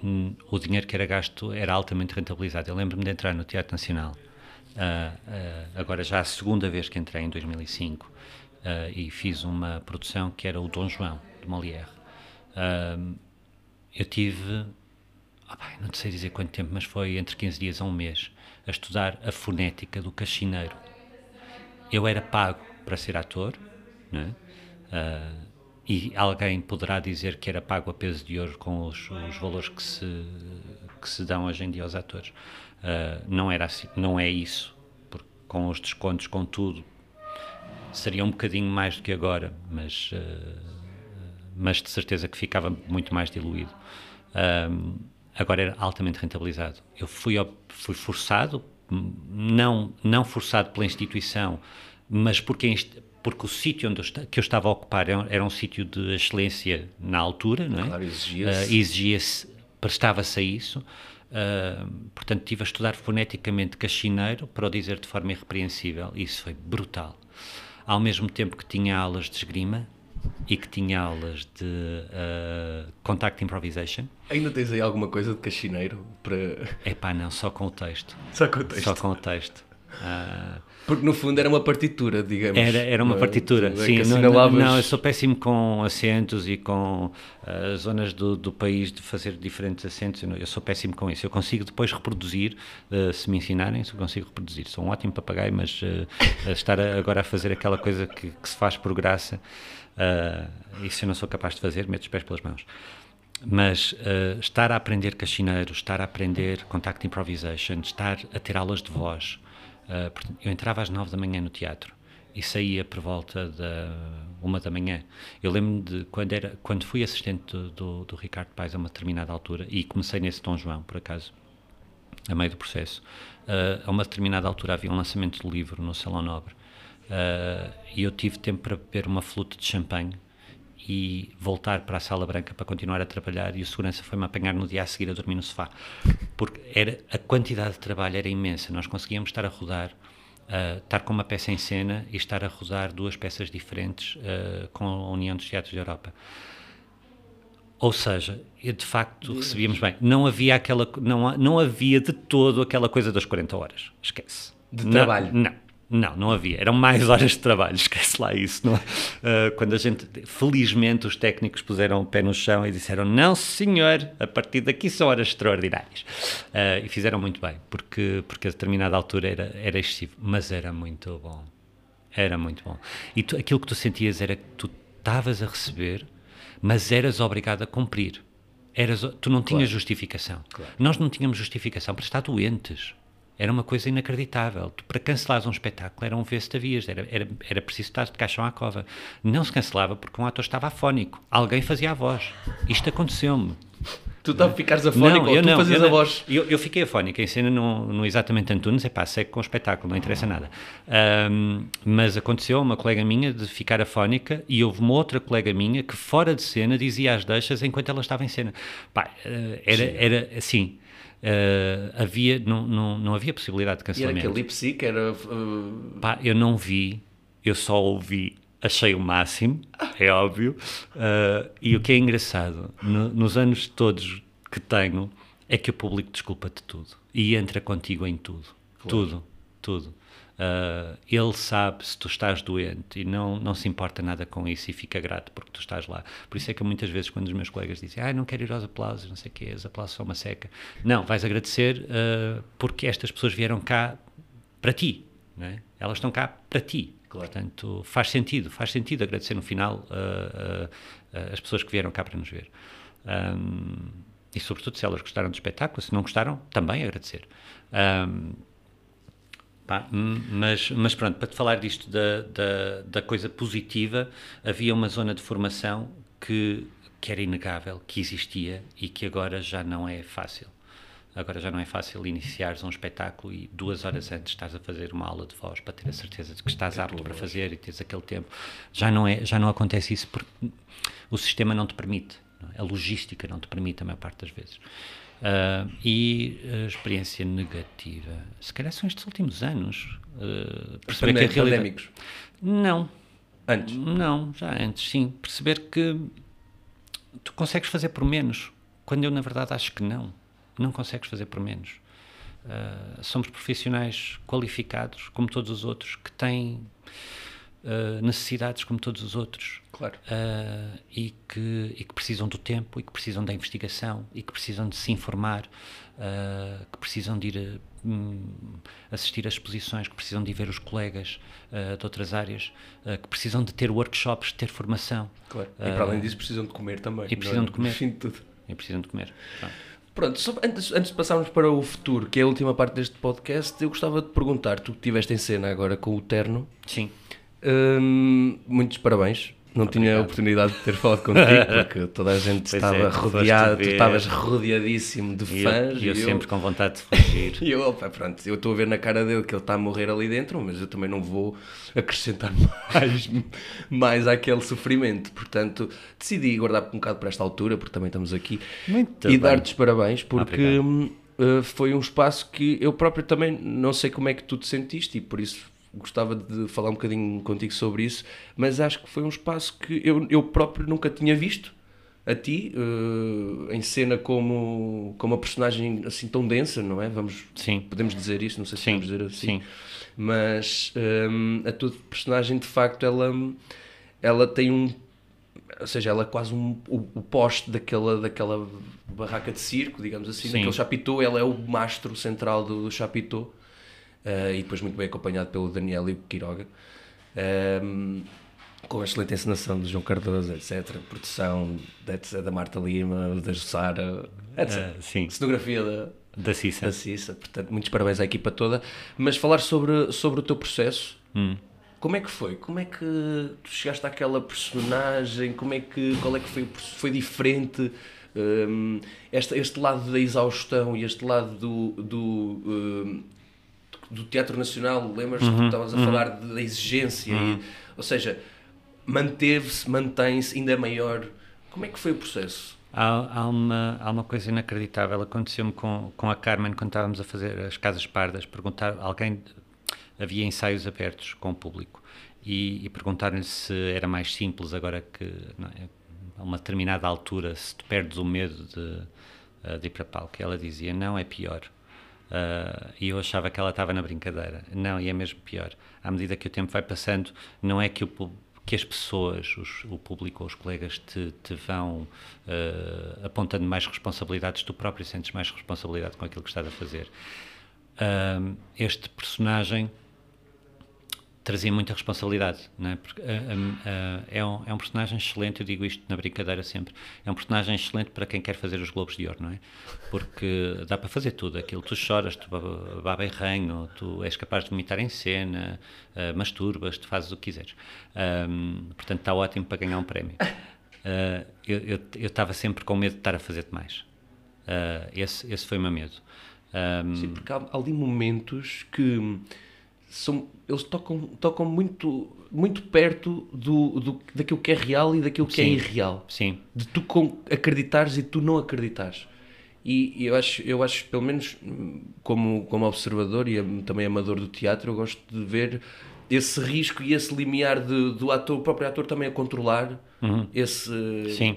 hum, o dinheiro que era gasto era altamente rentabilizado. Eu lembro-me de entrar no Teatro Nacional, ah, ah, agora já a segunda vez que entrei, em 2005, ah, e fiz uma produção que era o Dom João, de Molière. Eu tive, pá, não sei dizer quanto tempo, mas foi entre 15 dias a um mês, a estudar a fonética do cachineiro. Eu era pago para ser ator, não é? Uh, e alguém poderá dizer que era pago a peso de ouro com os, os valores que se, que se dão hoje em dia aos atores. Uh, não, era assim, não é isso, porque com os descontos, com tudo, seria um bocadinho mais do que agora, mas, uh, mas de certeza que ficava muito mais diluído. Uh, agora era altamente rentabilizado. Eu fui, fui forçado, não, não forçado pela instituição, mas porque porque o sítio onde eu, que eu estava a ocupar era, era um sítio de excelência na altura, não é? Claro, exigia-se. Uh, exigia-se, prestava-se a isso. Uh, portanto, estive a estudar foneticamente cachineiro, para o dizer de forma irrepreensível, e isso foi brutal. Ao mesmo tempo que tinha aulas de esgrima e que tinha aulas de uh, contact improvisation. Ainda tens aí alguma coisa de cachineiro para. É pá, não, só com o texto. Só com o texto. Só com o texto. Uh, porque no fundo era uma partitura, digamos. Era, era uma partitura, sim. Não, não, não, eu sou péssimo com acentos e com uh, zonas do, do país de fazer diferentes acentos. Eu, sou péssimo com isso. Eu consigo depois reproduzir, uh, se me ensinarem, se eu consigo reproduzir. Sou um ótimo papagaio, mas uh, estar agora a fazer aquela coisa que, que se faz por graça, isso eu não sou capaz de fazer, meto os pés pelas mãos mas uh, estar a aprender cachineiro, estar a aprender contact improvisation, estar a ter aulas de voz, Uh, eu entrava às nove da manhã no teatro e saía por volta da uma da manhã. Eu lembro-me de quando, era, quando fui assistente do, do, do, Ricardo Paes a uma determinada altura, e comecei nesse Dom João, por acaso, a meio do processo. Uh, a uma determinada altura havia um lançamento de livro no Salão Nobre, uh, e eu tive tempo para beber uma flute de champanhe e voltar para a Sala Branca para continuar a trabalhar e o segurança foi-me apanhar no dia a seguir a dormir no sofá. Porque era, a quantidade de trabalho era imensa, nós conseguíamos estar a rodar, uh, estar com uma peça em cena e estar a rodar duas peças diferentes uh, com a União dos Teatros da Europa. Ou seja, de facto recebíamos bem. Não havia aquela, não, não havia de todo aquela coisa das 40 horas. Esquece. De trabalho? Não. Não, não havia. Eram mais horas de trabalho, esquece lá isso. Não? Uh, quando a gente, felizmente, os técnicos puseram o pé no chão e disseram: Não, senhor, a partir daqui são horas extraordinárias. Uh, e fizeram muito bem, porque, porque a determinada altura era, era excessivo, mas era muito bom. Era muito bom. E tu, aquilo que tu sentias era que tu estavas a receber, mas eras obrigado a cumprir. Eras, tu não tinhas claro. justificação. Claro. Nós não tínhamos justificação para estar doentes era uma coisa inacreditável. Tu, para cancelares um espetáculo era um vez havias, era, era, era preciso estar de caixão à cova. Não se cancelava porque um ator estava afónico. Alguém fazia a voz. Isto aconteceu-me. Tu a ficares afónico não, ou tu não, fazias eu, a voz? Eu, eu fiquei afónico em cena no, no Exatamente Antunes, é pá, seco com o espetáculo, não interessa nada. Um, mas aconteceu uma colega minha de ficar afónica e houve uma outra colega minha que fora de cena dizia as deixas enquanto ela estava em cena. Pá, eh, era, era assim, Uh, havia, não, não, não havia possibilidade de cancelamento. E era aquele lip? Era, uh... Pá, eu não vi, eu só ouvi, achei o máximo, é óbvio. Uh, e o que é engraçado, no, nos anos todos que tenho, é que o público desculpa-te tudo e entra contigo em tudo. Claro. Tudo, tudo. Uh, ele sabe se tu estás doente e não, não se importa nada com isso e fica grato porque tu estás lá. Por isso é que muitas vezes, quando os meus colegas dizem ah, não quero ir aos aplausos, não sei o quê, os aplausos são uma seca. Não, vais agradecer uh, porque estas pessoas vieram cá para ti, não é? elas estão cá para ti. Claro. Portanto, faz sentido, faz sentido agradecer no final uh, as pessoas que vieram cá para nos ver. Um, e sobretudo se elas gostaram do espetáculo, se não gostaram, também agradecer. Um, Pá, mas, mas pronto, para te falar disto da, da, da, coisa positiva, havia uma zona de formação que, que era inegável, que existia e que agora já não é fácil. Agora já não é fácil iniciares um espetáculo e duas horas antes estás a fazer uma aula de voz para ter a certeza de que estás apto para fazer e teres aquele tempo. Já não, é, já não acontece isso porque o sistema não te permite, é? a logística não te permite a maior parte das vezes. Uh, e a experiência negativa, se calhar são estes últimos anos. Uh, perceber que a realidade... Pandémicos? Não. Antes? Não, já antes, sim. Perceber que tu consegues fazer por menos, quando eu na verdade acho que não. Não consegues fazer por menos. Uh, somos profissionais qualificados, como todos os outros, que têm uh, necessidades como todos os outros. Claro. Uh, e, que, e que precisam do tempo, e que precisam da investigação, e que precisam de se informar, uh, que precisam de ir hum, assistir a exposições, que precisam de ver os colegas de outras áreas, que precisam de ter workshops, de ter formação. Claro. E para além disso precisam de comer também. E precisam não é? de comer. No fim de tudo. E precisam de comer. Pronto. Pronto, antes, antes de passarmos para o futuro, que é a última parte deste podcast, eu gostava de perguntar, tu que estiveste em cena agora com o Terno, Sim. Hum, muitos parabéns. Não tinha a oportunidade de ter falado contigo, porque toda a gente Pois estava é, rodeada, tu estavas rodeadíssimo de E eu, fãs. e eu e sempre com vontade de fugir. E eu, opa, pronto, eu estou a ver na cara dele que ele está a morrer ali dentro, mas eu também não vou acrescentar mais, mais àquele sofrimento. Portanto, decidi guardar um bocado para esta altura, porque também estamos aqui. Muito e dar-te os parabéns, porque Obrigado. hum, uh, foi um espaço que eu próprio também não sei como é que tu te sentiste e por isso gostava de falar um bocadinho contigo sobre isso, mas acho que foi um espaço que eu, eu próprio nunca tinha visto a ti uh, em cena como, como uma personagem assim tão densa, não é? Vamos, Sim. podemos dizer isso, não sei se Sim, podemos dizer assim, sim. mas hum, a tua personagem de facto ela, ela tem um ou seja, ela é quase um, o, o poste daquela, daquela barraca de circo, digamos assim, Sim. daquele chapitão, ela é o mastro central do, do chapitão, eh, e depois muito bem acompanhado pelo Daniel e o Quiroga, Ehm, com a excelente encenação do João Cardoso, etc. Produção da, da Marta Lima, da Jussara, etc. Ah, sim. Cenografia da, Da Cissa. da Cissa, portanto, muitos parabéns à equipa toda. Mas falar sobre, sobre o teu processo, Hum. como é que foi? Como é que tu chegaste àquela personagem? Como é que, qual é que foi, foi diferente? hum, este, este lado da exaustão e este lado do, do, hum, do Teatro Nacional, lembras que tu estavas a falar de- da exigência? e- ou seja, manteve-se, mantém-se, ainda maior. Como é que foi o processo? Há, há uma, há uma coisa inacreditável. Aconteceu-me com, com a Carmen quando estávamos a fazer as Casas Pardas. Perguntar, alguém, havia ensaios abertos com o público e, e perguntaram-lhe se era mais simples agora que, é, a uma determinada altura, se tu perdes o medo de, eh, de ir para palco. E ela dizia: Não, é pior. Ah, e eu achava que ela estava na brincadeira. Não, e é mesmo pior. À medida que o tempo vai passando, não é que, o, que as pessoas, os- o público ou os colegas te, te vão ah, apontando mais responsabilidades, tu próprio sentes mais responsabilidade com aquilo que estás a fazer. Ah, este personagem trazia muita responsabilidade, não é? Porque, ah, ah, é, um, é um personagem excelente, eu digo isto na brincadeira sempre, é um personagem excelente para quem quer fazer os Globos de Ouro, não é? Porque dá para fazer tudo, aquilo, tu choras, tu ba- baba em ranho, tu és capaz de vomitar em cena, ah, masturbas, tu fazes o que quiseres. Ahm, portanto, está ótimo para ganhar um prémio. Eu estava sempre com medo de estar a fazer demais. Esse, esse foi o meu medo. Ahm, Sim, porque há ali momentos que são, eles tocam, tocam muito, muito perto do, do, daquilo que é real e daquilo que é Sim. irreal. sim, De tu com, acreditares e tu não acreditares. E, e eu, acho, eu acho, pelo menos como, como observador e am- também amador do teatro, eu gosto de ver esse risco e esse limiar de, do ator, o próprio ator também a controlar esse, sim.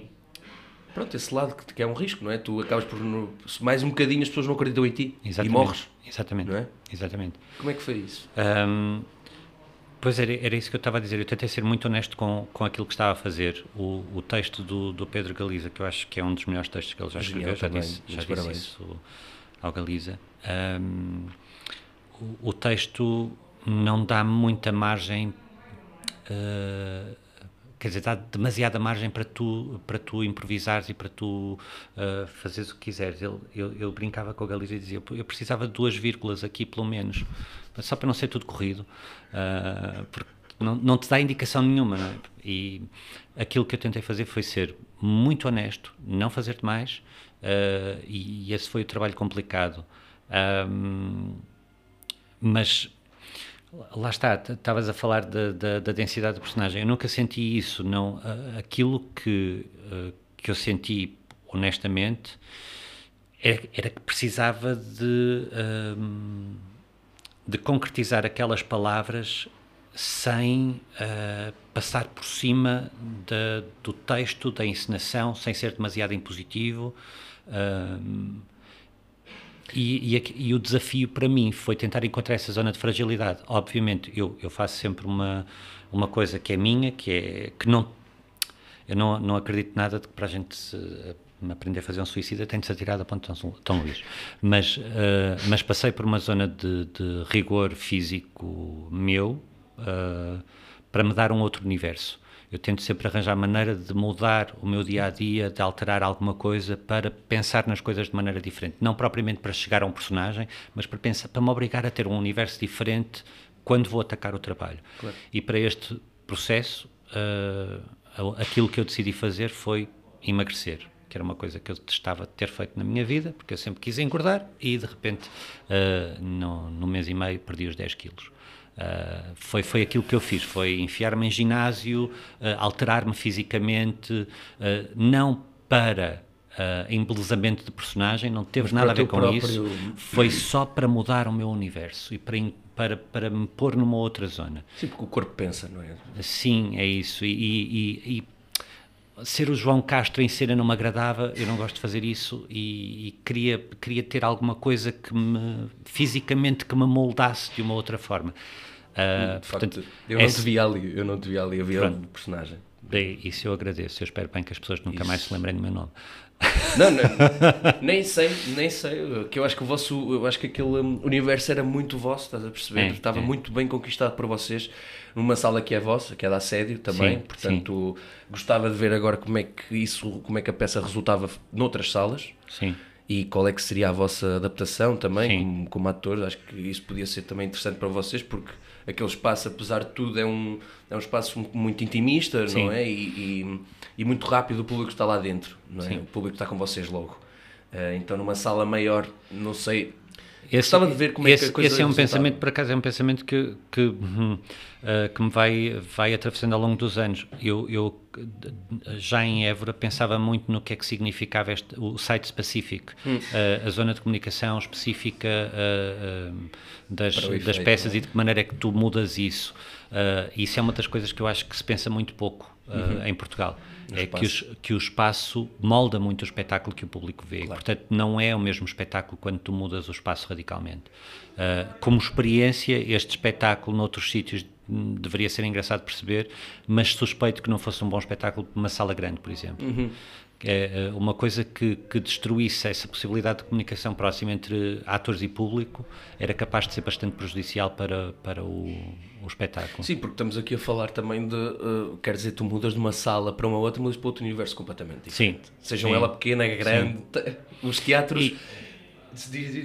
pronto, esse lado que, que é um risco, não é? Tu acabas por, mais um bocadinho, as pessoas não acreditam em ti Exatamente. e morres. Exatamente. não é? Exatamente. Como é que foi isso? Ahm, pois era, era isso que eu estava a dizer. Eu tentei ser muito honesto com, com aquilo que estava a fazer. O, o texto do, do Pedro Galiza, que eu acho que é um dos melhores textos que ele já escreveu, já também. disse, já disse isso ao Galiza. Ahm, o, o texto não dá muita margem. ah, quer dizer, dá demasiada margem para tu, para tu improvisares e para tu ah, fazeres o que quiseres. Ele, eu, eu brincava com a Galiza e dizia, "Pô, eu precisava de duas vírgulas aqui, pelo menos, só para não ser tudo corrido, ah, porque não, não te dá indicação nenhuma, não é? E aquilo que eu tentei fazer foi ser muito honesto, não fazer demais, ah, e, esse foi o trabalho complicado. Ahm, mas lá está, estavas a falar da, da, da densidade do personagem. Eu nunca senti isso, não. Aquilo que, que eu senti, honestamente, era, era que precisava de, ahm, de concretizar aquelas palavras sem ah, passar por cima da- do texto, da encenação, sem ser demasiado impositivo. Ahm, E, e, e o desafio para mim foi tentar encontrar essa zona de fragilidade. Obviamente, eu, eu faço sempre uma, uma coisa que é minha, que é que não. Eu não, não acredito nada de que para a gente se, aprender a fazer um suicida tem de se atirar da ponte de Tão- Tão Luís. Mas, eh, mas passei por uma zona de, de rigor físico meu eh, para me dar um outro universo. Eu tento sempre arranjar maneira de mudar o meu dia a dia, de alterar alguma coisa para pensar nas coisas de maneira diferente. Não propriamente para chegar a um personagem, mas para, pensar, para me obrigar a ter um universo diferente quando vou atacar o trabalho. E para este processo, eh, aquilo que eu decidi fazer foi emagrecer, que era uma coisa que eu testava ter feito na minha vida, porque eu sempre quis engordar e de repente, eh, no, no mês e meio, perdi os 10 quilos. Uh, foi, foi aquilo que eu fiz, foi enfiar-me em ginásio, uh, alterar-me fisicamente, uh, não para embelezamento de personagem, não teve nada a ver com próprio- isso, foi só para mudar o meu universo e para, para, para me pôr numa outra zona. Sim, porque o corpo pensa, não é? Sim, é isso. E- e- e ser o João Castro em cena não me agradava, eu não gosto de fazer isso e, e queria, queria ter alguma coisa que me, fisicamente, que me moldasse de uma outra forma. Ah, De facto, portanto, eu não esse- te vi ali, eu não te vi ali, eu vi Pronto. o personagem. Bem, isso eu agradeço. Eu espero bem que as pessoas nunca mais se lembrem do meu nome. Não, não, nem sei, nem sei. Que eu acho que o vosso, eu acho que aquele hum, universo era muito vosso, estás a perceber? É, Estava é. muito bem conquistado por vocês numa sala que é vossa, que é da Assédio também. Sim, Portanto, gostava de ver agora como é que isso, como é que a peça resultava noutras salas. Sim. E qual é que seria a vossa adaptação também, Sim. como, como atores? Acho que isso podia ser também interessante para vocês, porque aquele espaço, apesar de tudo, é um, é um espaço muito intimista, Sim. não é? E, e, e muito rápido o público está lá dentro, não é? Sim. O público está com vocês logo. Eh, então, numa sala maior, não sei. Esse, Gostava de ver como é esse, que a coisa Esse é um resultava. pensamento, por acaso, é um pensamento que, que, ah, que me vai, vai atravessando ao longo dos anos. Eu, eu, já em Évora, pensava muito no que é que significava este, o site específico, Hum. Ah, a zona de comunicação específica ah, das, Para o das efeito, peças é? e de que maneira é que tu mudas isso. Ah, isso é uma das coisas que eu acho que se pensa muito pouco ah, em Portugal. No é que, os, que o espaço molda muito o espetáculo que o público vê. Portanto, não é o mesmo espetáculo quando tu mudas o espaço radicalmente. Ah, como experiência, este espetáculo noutros sítios deveria ser engraçado perceber, mas suspeito que não fosse um bom espetáculo para uma sala grande, por exemplo. É, é, uma coisa que, que destruísse essa possibilidade de comunicação próxima entre atores e público era capaz de ser bastante prejudicial para, para o, o espetáculo. Sim, porque estamos aqui a falar também de. eh, quer dizer, tu mudas de uma sala para uma outra, mudas para outro universo completamente diferente. Sim, Sejam sim. ela pequena, grande. te- Os teatros. E-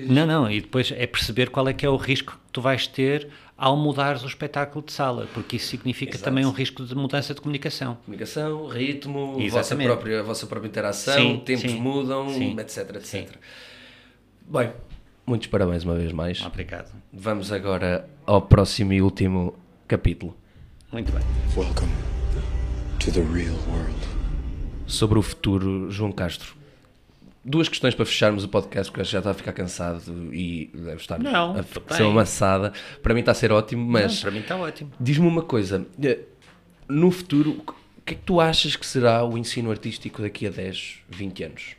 Não, não, e depois é perceber qual é que é o risco que tu vais ter ao mudares o espetáculo de sala, porque isso significa Exato. também um risco de mudança de comunicação. Comunicação, ritmo, a vossa própria, a vossa própria interação, Sim, tempos sim, mudam, sim, etc, etc. sim. Bem, muitos parabéns uma vez mais. Obrigado. Vamos agora ao próximo e último capítulo. Muito bem. Welcome to the real world. Sobre o futuro, João Castro. Duas questões para fecharmos o podcast, porque já está a ficar cansado e deve estar Não, a ser amassada. Para mim está a ser ótimo, mas Não, para mim está ótimo. diz-me uma coisa. eh, No futuro, o que é que tu achas que será o ensino artístico daqui a 10, 20 anos?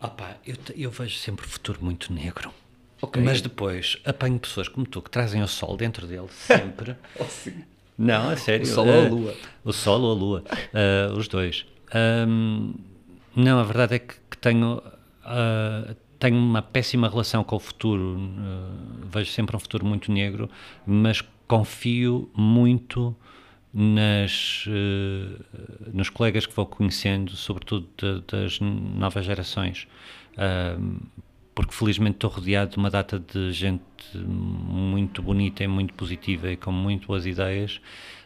Opa, eu, eu vejo sempre o futuro muito negro. Ok. Mas depois apanho pessoas como tu que trazem o sol dentro dele sempre. Não, a sério. O sol ou a eh, lua? O sol ou a lua. eh, os dois. Ahm, não, a verdade é que, tenho, ah, tenho uma péssima relação com o futuro. eh, vejo sempre um futuro muito negro, mas confio muito nas, eh, nos colegas que vou conhecendo, sobretudo de- das novas gerações. Ahm, porque felizmente estou rodeado de uma data de gente muito bonita e muito positiva e com muito boas ideias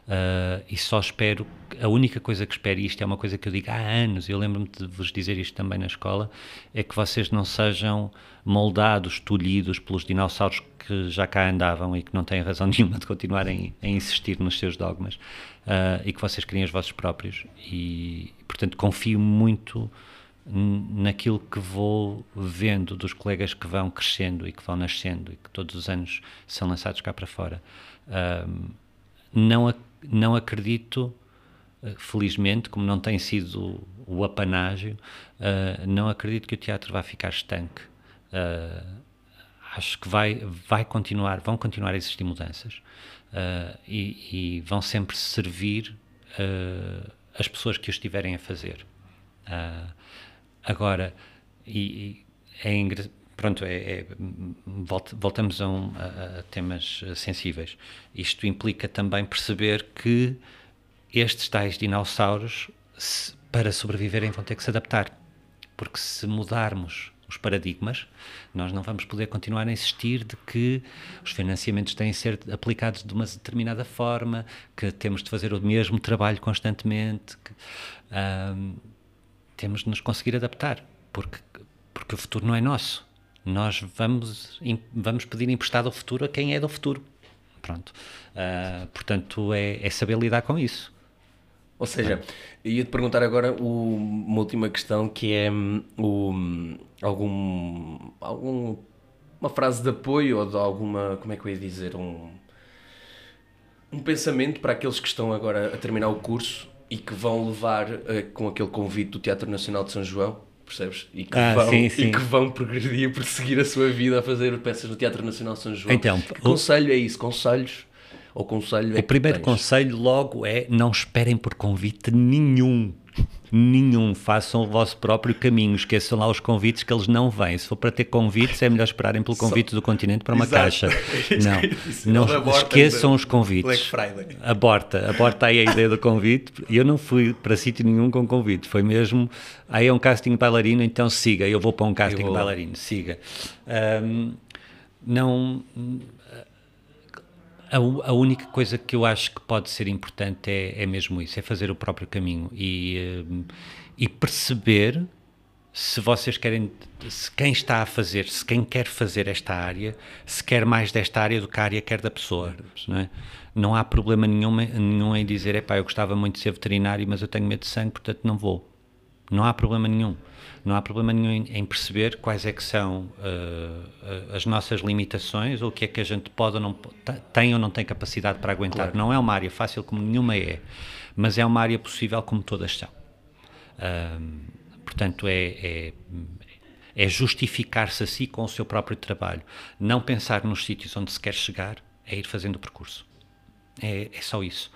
ah, e só espero, a única coisa que espero, e isto é uma coisa que eu digo há anos, eu lembro-me de vos dizer isto também na escola, é que vocês não sejam moldados, tolhidos pelos dinossauros que já cá andavam e que não têm razão nenhuma de continuarem a insistir nos seus dogmas ah, e que vocês criem os vossos próprios e, portanto, confio muito naquilo que vou vendo dos colegas que vão crescendo e que vão nascendo e que todos os anos são lançados cá para fora. Ahm, não, não acredito, eh, felizmente, como não tem sido o apanágio, ah, não acredito que o teatro vá ficar estanque. Uh, acho que vai, vai continuar, vão continuar a existir mudanças uh, e, e, vão sempre servir uh, as pessoas que o estiverem a fazer. agora, e, e é engraçado pronto, é, é, voltamos a, um, a, a, temas sensíveis. Isto implica também perceber que estes tais dinossauros, se, para sobreviverem, vão ter que se adaptar. Porque se mudarmos os paradigmas, nós não vamos poder continuar a insistir de que os financiamentos têm de ser aplicados de uma determinada forma, que temos de fazer o mesmo trabalho constantemente, que, temos de nos conseguir adaptar, porque, porque o futuro não é nosso nós vamos, vamos pedir emprestado o futuro a quem é do futuro. Pronto. Uh, portanto, é, é, saber lidar com isso. Ou seja, ia-te perguntar agora o, uma última questão que é hum, o, hum, algum, algum uma frase de apoio ou de alguma, como é que eu ia dizer, um, um pensamento para aqueles que estão agora a terminar o curso e que vão levar uh, com aquele convite do Teatro Nacional de São João percebes? E que, ah, vão, sim, sim. e que vão progredir e prosseguir a sua vida a fazer peças no Teatro Nacional São João. Então, que conselho é isso? Conselhos? Ou conselho é o primeiro conselho logo é não esperem por convite nenhum nenhum. Façam o vosso próprio caminho. Esqueçam lá os convites que eles não vêm. Se for para ter convites, é melhor esperarem pelo convite Só... do continente para uma Exato. caixa. não, não esqueçam os convites. Aborta, aborta aí a ideia do convite. Eu não fui para sítio nenhum com convite. Foi mesmo, aí é um casting bailarino, então siga. Eu vou para um casting bailarino, siga. Um, não a, a, única coisa que eu acho que pode ser importante é, é mesmo isso, é fazer o próprio caminho e, eh, e perceber se vocês querem, se quem está a fazer, se quem quer fazer esta área, se quer mais desta área do que a área quer da pessoa, não é? Não há problema nenhum, nenhum em dizer, epá, eu gostava muito de ser veterinário, mas eu tenho medo de sangue, portanto não vou. Não há problema nenhum não há problema nenhum em, perceber quais é que são uh, as nossas limitações ou o que é que a gente pode ou não tem ou não tem capacidade para aguentar. Claro. Não é uma área fácil como nenhuma é, mas é uma área possível como todas são. Uh, portanto, é, é, é justificar-se a si com o seu próprio trabalho. Não pensar nos sítios onde se quer chegar, é ir fazendo o percurso. É, é só isso.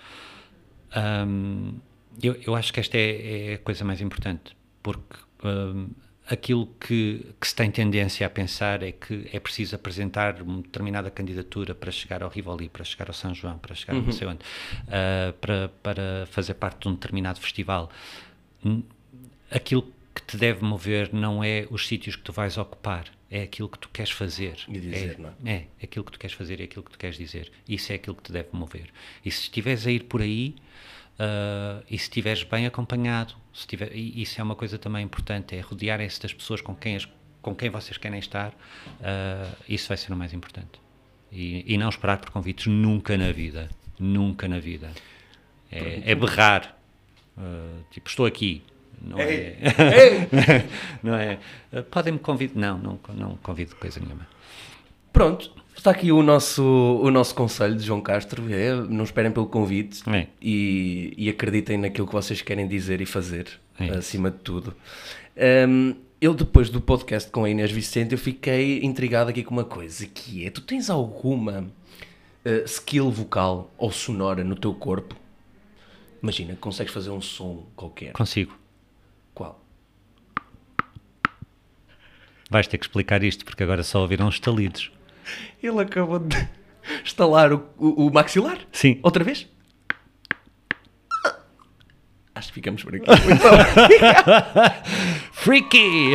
Eu, eu acho que esta é, é a coisa mais importante, porque um, aquilo que, que, se tem tendência a pensar é que é preciso apresentar uma determinada candidatura para chegar ao Rivoli, para chegar ao São João, para chegar uhum. não sei onde, uh, para, para fazer parte de um determinado festival. Aquilo que te deve mover não é os sítios que tu vais ocupar, é aquilo que tu queres fazer. E dizer, é, não é? É, aquilo que tu queres fazer, é aquilo que tu queres dizer. Isso é aquilo que te deve mover. E se estiveres a ir por aí, Uh, e se estiveres bem acompanhado, se tiver, isso é uma coisa também importante, é rodearem-se das pessoas com quem, as, com quem vocês querem estar, uh, isso vai ser o mais importante. E, e, não esperar por convites nunca na vida, nunca na vida. É, é berrar, uh, tipo, estou aqui, não é? não é? Podem-me convidar? Não, não, não convido coisa nenhuma. Pronto, está aqui o nosso, o nosso conselho de João Castro. É, não esperem pelo convite é. e, e, acreditem naquilo que vocês querem dizer e fazer, é acima de tudo. Um, eu, depois do podcast com a Inês Vicente, eu fiquei intrigado aqui com uma coisa, que é, tu tens alguma uh, skill vocal ou sonora no teu corpo? Imagina, consegues fazer um som qualquer. Consigo. Qual? Vais ter que explicar isto, porque agora só ouviram estalidos. Ele acabou de estalar o, o, o maxilar? Sim. Outra vez? Acho que ficamos por aqui. Freaky!